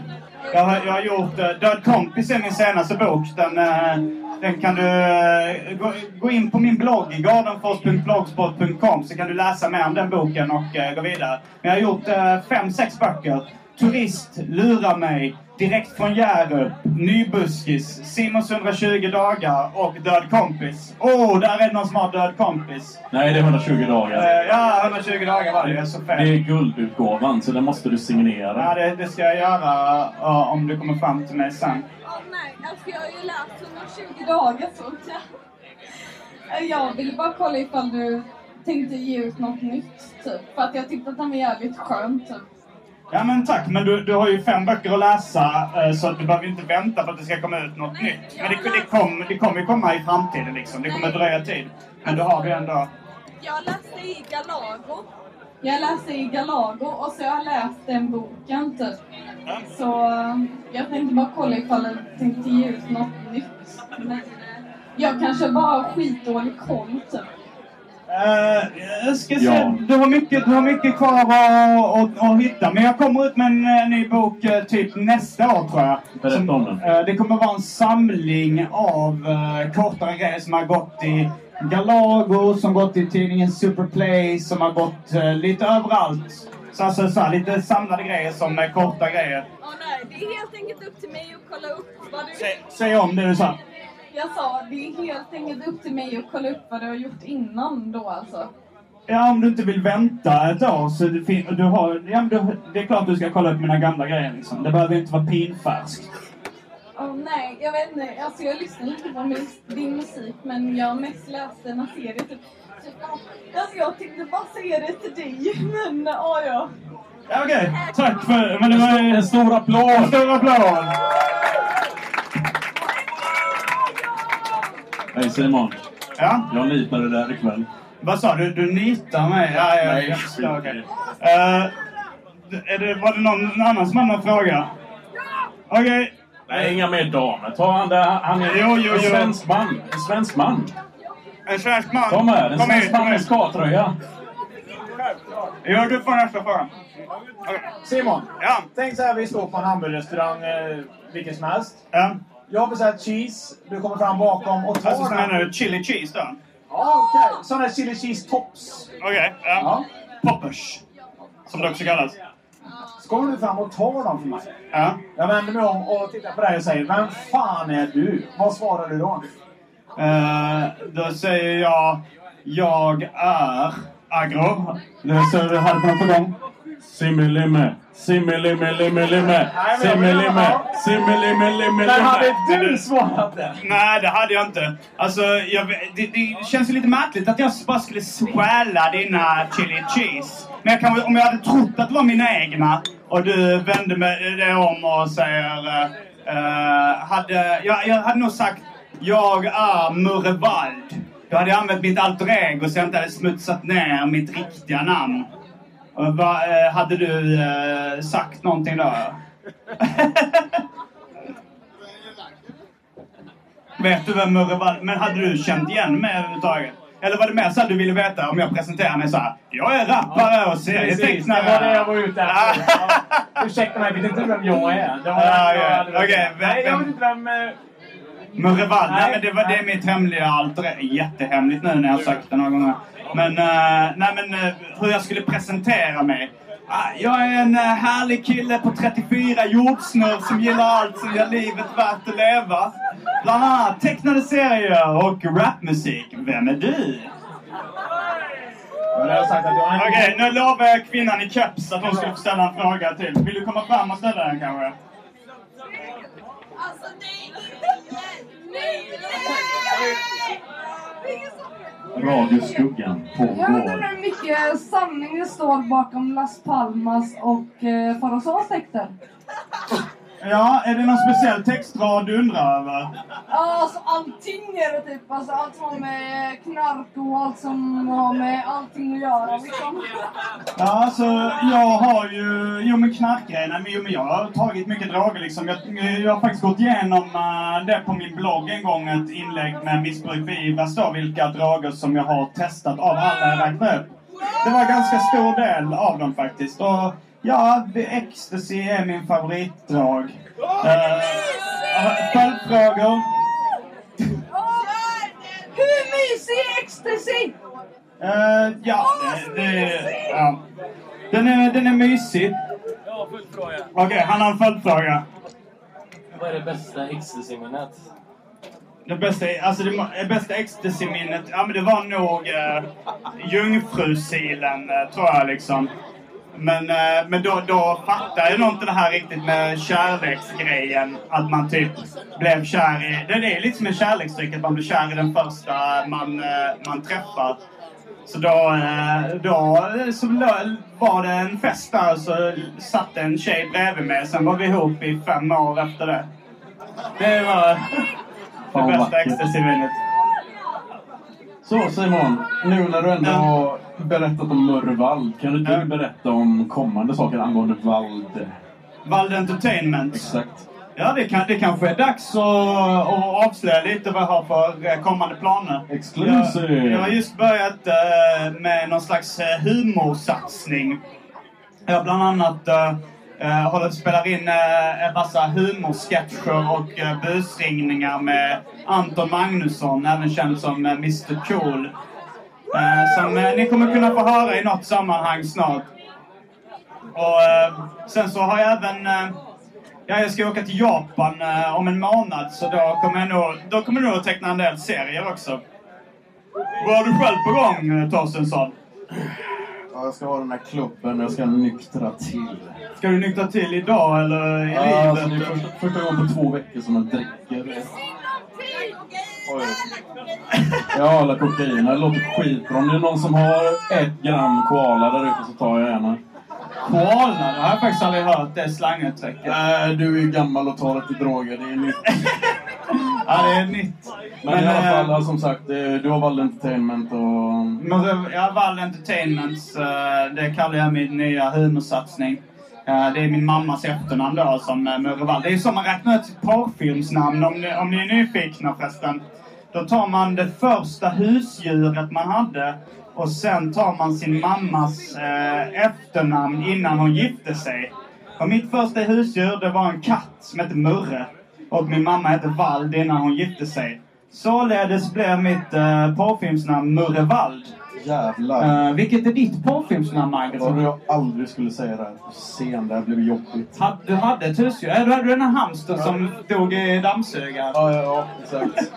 Jag har, jag har gjort... Uh, Död kompis är min senaste bok. Den, uh, den kan du... uh, gå, gå in på min blogg, gardenfors.blogspot.com, så kan du läsa mer om den boken och gå vidare. Men jag har gjort uh, fem, sex böcker. Turist, Lura mig, Direkt från Hjärup, Nybuskis, Simons 120 dagar och Död kompis. Åh, oh, där är det någon som har Död kompis.
Nej, det är 120 dagar.
Eh, ja, 120 dagar var det. Jag är så
Det
fel.
är guldutgåvan, så den måste du signera.
Ja, det, det ska jag göra ja, om du kommer fram till mig sen.
Alltså jag har ju läst 120 dagar så jag, jag ville bara kolla ifall du tänkte ge ut något nytt typ. För att jag tyckte att den var jävligt skön typ.
Ja men tack, men du, du har ju fem böcker att läsa eh, så du behöver inte vänta på att det ska komma ut något
Nej,
nytt.
jag
Men det, det, kom, det kommer ju komma i framtiden liksom. Det kommer dröja tid. Men du har det ändå...
Jag läste i Galago. Jag läste i Galago och så har jag läst den boken typ. Så eh, jag tänkte bara kolla ifall du tänkte ge ut något nytt. Men eh, jag kanske bara har skitdålig koll typ.
Jag ska se.
Ja.
Du, har mycket, du har mycket kvar att, att, att hitta. Men jag kommer ut med en eh, ny bok eh, typ nästa år tror jag.
Berätta om den.
det kommer vara en samling av uh, kortare grejer som har gått i Galago, som gått i tidningen Superplay, som har gått lite överallt. Så, alltså, så här, lite samlade grejer som är korta grejer.
Åh nej, det är helt enkelt upp till mig att kolla upp vad du...
Säg, säg om det du sa.
Jag sa, det är helt enkelt upp till mig att kolla upp vad du har gjort innan då alltså.
Ja, om du inte vill vänta ett år så det, fin- du har, ja, men du, det är klart du ska kolla upp mina gamla grejer. Liksom. Det behöver inte vara pinfärskt.
Åh nej, jag vet inte. Alltså jag lyssnar lite på mus- din musik men jag har mest läst denna serie typ. typ alltså jag tänkte bara säga det till dig [laughs] men ja ja.
Ja, Okej, tack för... Men det var en,
En stor applåd!
en stor applåd!
Hej Simon.
Ja,
Jag nitade där ikväll.
vad sa du? Du nitar mig? Ja, ja,
Nej,
jag förstår. okej.
det.
Eh, var det någon annan som hade någon fråga? Okej.
Nej, inga mer damer. Ta han där. Han är
Jo, jo,
en
jo.
svensk man. En svensk man.
En svensk man.
Kom här. En
Kom
svensk
hit,
man med skatröja.
Jo, du får nästa fråga. Okej.
Simon,
Ja.
tänk så här vi står på en hamburgerrestaurang, eh, vilken som helst.
Ja.
Jag har beställt cheese, du kommer fram bakom och tar
Alltså, så
den.
menar du chili cheese då?
Ja, okej. Sån här chili cheese tops.
Okej, ja.
Ja.
Poppers. Som det också kallas.
Så kommer du fram och tar dem för mig.
Ja.
Jag vänder mig om och tittar på dig och säger Vem fan är du? Vad svarar du då?
Eh, då säger jag, jag är agro. Det är så du hade på gång.
Simmelimme. Simmelimme-limme-limme. Simmelimme. Simmelimme-limme-limme.
Men hade du svarat det?
Nej, det hade jag inte. Alltså, jag, det, det känns ju lite märkligt att jag bara skulle stjäla dina chili cheese. Men jag kan, om jag hade trott att det var mina egna och du vände mig det om och säger... eh, hade, jag, jag hade nog sagt jag är Murrevald. Då hade jag använt mitt alter ego så jag inte hade smutsat ner mitt riktiga namn. Vad, eh, hade du eh, sagt någonting då? Vet du vem Murre var? Men hade du känt igen mig överhuvudtaget? Eller var det mer så att du ville veta om jag presenterar mig så här? Jag är rappare och
Precis, det
serietecknare.
var det jag var ute efter. Ja. Ursäkta mig, vet inte vem jag är? Det var
Ja,
jag
ja. Okej, vem-
Nej, jag vet inte vem... eh,
Murre Wall. Nej, men det, var, det är mitt hemliga alter Jättehemligt nu när jag har sagt det några gånger. Men, eh, nej, men eh, hur jag skulle presentera mig. Ah, Jag är en eh, härlig kille på 34, jordsnurr som gillar allt som gör livet värt att leva. Bland annat tecknade serier och rapmusik. Vem är du? Okej, nu lovar jag kvinnan i keps att hon ska få ställa en fråga till. Vill du komma fram och ställa den kanske?
Alltså nej, nej, nej, nej.
Radioskuggan
Jag undrar
pågår.
hur mycket sanning det står bakom Las Palmas och eh, Farasos texter. [laughs]
Ja, är det någon speciell textrad du undrar över?
Ja, alltså allting är det typ. Alltså allt som har med knark och allt som har med allting att göra liksom.
Ja, alltså jag har ju... Jo men men, jo, men jag har tagit mycket droger liksom. Jag, jag har faktiskt gått igenom uh, det på min blogg en gång, ett inlägg med missbruk beivras då, vilka droger som jag har testat av alla jag räknade upp. Det var en ganska stor del av dem faktiskt. Och ja, ecstasy är min favoritdrog. Uh, Följdfrågor?
Hur mysig är ecstasy?
Eh, ja, det, det, ja. Den är, den är mysig.
Ja, följdfråga.
Okej, han har en följdfråga.
Vad är det bästa ecstasy-minnet?
Det bästa, alltså det bästa ecstasy-minnet, ja men det var nog uh, Jungfrusilen, eh, tror jag liksom. Men, eh, men då, då fattar jag nog inte det här riktigt med kärleksgrejen. Att man typ blev kär i... Det är lite som en kärleksdryck, att man blir kär i den första man, eh, man träffar. Så då, eh, då så var det en fest där så satt en tjej bredvid mig. Sen var vi ihop i fem år efter det. Det var det bästa ecstasy-minnet.
Så Simon, nu när du ändå har berättat om Mörvald, kan inte du berätta om kommande saker angående Vald?
Vald Entertainment.
Exakt.
Ja, det, kan, det kanske är dags att, att avslöja lite vad jag har för eh, kommande planer.
Exclusive.
Jag, jag har just börjat eh, med någon slags eh, humorsatsning. Jag har bland annat eh, eh, håller på att spela in eh, en massa humorsketcher och eh, busringningar med Anton Magnusson, även känd som Mr Cool. Eh, som eh, ni kommer kunna få höra i något sammanhang snart. Och eh, sen så har jag även... Ja, jag ska åka till Japan om en månad så då kommer jag nog, då kommer jag nog att teckna en del serier också. Vad har du själv på gång, Torstensson?
Ja, jag ska ha den här klubben jag ska nyktra till.
Ska du nyktra till idag eller i
Ja, alltså, det är
livet?
första, första gången på två veckor som jag dricker. Oj. Jag håller kokain. Det låter skitbra. Om det är någon som har ett gram koala där ute så tar jag gärna.
Koala? Det har jag faktiskt aldrig hört, det slanguttrycket.
Äh, du är ju gammal och tar lite droger. Det är nytt. [laughs]
Ja, det är nytt.
Men, i alla
eh,
fall, ja, som sagt, eh, du har Vald Entertainment och...
Murre- Ja, Vall Entertainments, eh, det kallar jag min nya humorsatsning. Eh, det är min mammas efternamn då, som eh, Murre Det är som man räknar ut sitt porrfilmsnamn, om ni, om ni är nyfikna förresten. Då tar man det första husdjuret man hade och sen tar man sin mammas eh, efternamn innan hon gifte sig. Och mitt första husdjur, det var en katt som hette Murre. Och min mamma hette Vald innan hon gifte sig. Således blev mitt eh, porrfilmsnamn Murre Vald.
Jävlar.
Eh, vilket är ditt porrfilmsnamn,
Jag trodde jag aldrig skulle säga det här på scen. Det här blev jobbigt.
Ha- Du hade husdjur? Ja, du hade den här hamstern som dog i dammsugaren.
Ja, ja, ja, exakt.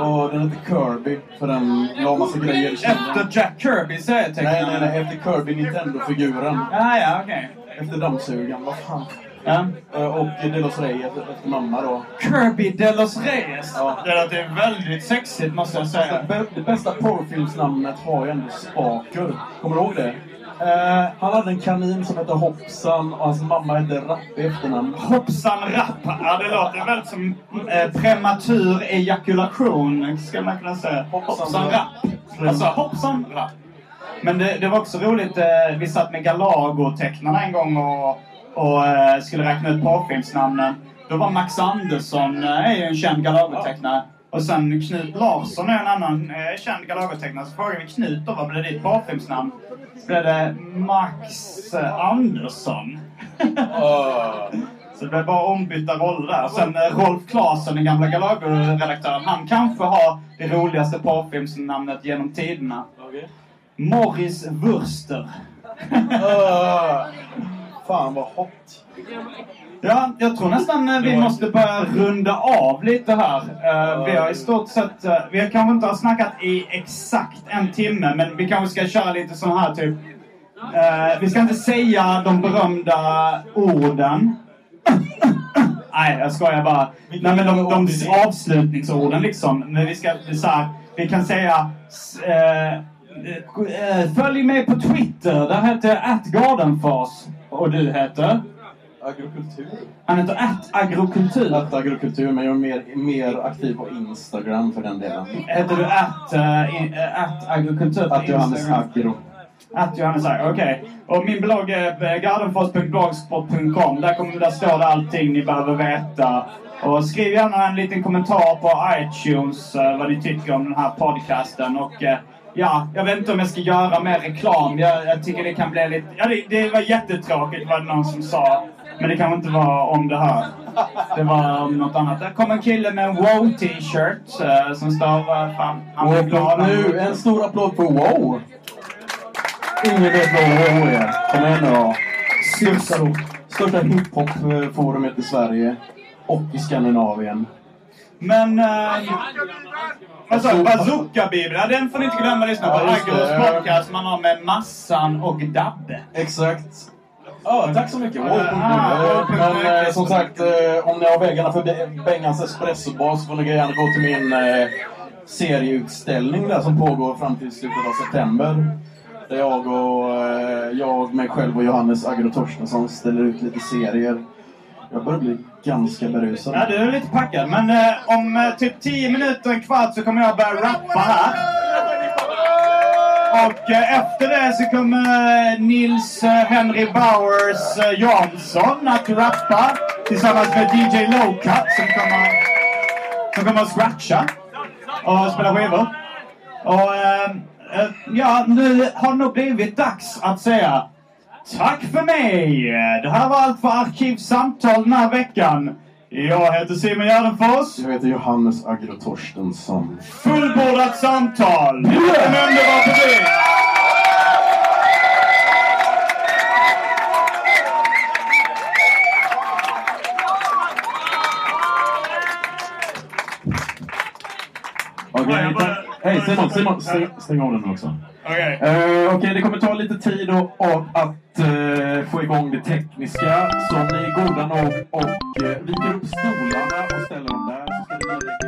Och den heter Kirby, för den la massa grejer i.
Efter Jack Kirby serietecknaren?
Nej, nej, nej. Efter Kirby Nintendo-figuren.
Ja, ja, okej.
Efter dammsugaren. Vad fan.
Ja.
Eh, Och Delos Rey efter, efter mamma då.
Kirby de los Reyes.
Ja.
Det låter väldigt sexigt, måste jag säga.
Det, det bästa porrfilmsnamnet har ju ändå Spaker. Kommer du ihåg det?
Eh,
Han hade en kanin som hette Hoppsan och hans mamma hette Rapp i efternamn.
hoppsan rapp. Ja, det låter väldigt som eh, prematur ejakulation, skulle man kunna säga.
Hoppsan
Hoppsan
rapp.
rapp. Alltså, hoppsan rapp. Men det, det var också roligt. Eh, vi satt med Galago-tecknarna en gång och, och eh, skulle räkna ut porrfilmsnamnen. Då var Max Andersson eh, en känd Galago-tecknare. Och sen Knut Larsson är en annan eh, känd Galago-tecknare. Så frågade vi Knut då, vad blev ditt porrfilmsnamn? Så blev det Max Andersson. Så det blev bara ombytta roller där. Sen eh, Rolf Claesson, den gamla Galago-redaktören, han kanske har det roligaste porrfilmsnamnet genom tiderna. Morris Wurster
fan vad hot.
Ja, jag tror nästan eh, vi måste börja runda av lite här. Eh, vi har i stort sett, eh, vi har kanske inte har snackat i exakt en timme, men vi kanske ska köra lite sån här typ. Vi ska inte säga de berömda orden. Nej, jag skojar bara. Nej, men de, de avslutningsorden liksom. Men vi ska så här, vi kan säga Följ mig på Twitter. Där heter jag atgardenfas. Och du heter?
Agrokultur.
Han heter att agrokultur.
Att agrokultur, men jag är mer, mer aktiv på Instagram för den delen.
Heter du att, uh, att agrokultur på
Att Johannes? Agro.
Att Johannes Agro, okej. Och min blogg är gardenfors.blogspot.com. Där, kommer, där står det allting ni behöver veta. Och skriv gärna en liten kommentar på iTunes eh, vad ni tycker om den här podcasten. Och ja, jag vet inte om jag ska göra mer reklam. Jag, jag tycker det kan bli lite... Ja, det, det var jättetråkigt var det någon som sa. Men det kanske inte var om det här. Det var om något annat. Där kom en kille med en wow-t-shirt eh, som står... Uh, fan, han blev glad.
Nu, en stor applåd för Wow! Ingen vet vad Wow är. Kom igen nu då. Största, största hiphop-forumet i Sverige. Och i Skandinavien.
Men... Alltså, Bazooka-bibeln, den får ni inte glömma att lyssna på.
Ja.
Agros podcast man har med Massan och Dabbe.
Exakt. Ja, tack så mycket. Wow,
Ah,
Men eh, som sagt, eh, om ni har vägarna förbi Bengans espressobar så får ni gärna gå till min eh, serieutställning där som pågår fram till slutet av september. Där jag och jag, mig själv och Johannes Agro Torstensson ställer ut lite serier. Jag börjar bli ganska berusad.
Ja, du är lite packad. Men eh, om eh, typ 10 minuter, en kvart, så kommer jag börja rappa här. Och eh, efter det så kommer eh, Nils eh, Henry Bowers eh, Jansson att rappa tillsammans med DJ Lowcut som kommer, som kommer att scratcha och spela skivor. Och eh, eh, ja, nu har det nog blivit dags att säga tack för mig! Det här var allt för Arkivsamtal den här veckan. Jag heter Simon Gärdenfors.
Jag heter Johannes Agro Torstensson.
Fullbordat samtal! En underbar publik!
Okej. Hej Simon, Simon, stäng, av den också.
Okej.
Eh, Okej, det kommer ta lite tid att, få igång det tekniska. Så om ni är goda nog och eh, viker upp stolarna och ställer dem där så ska det bli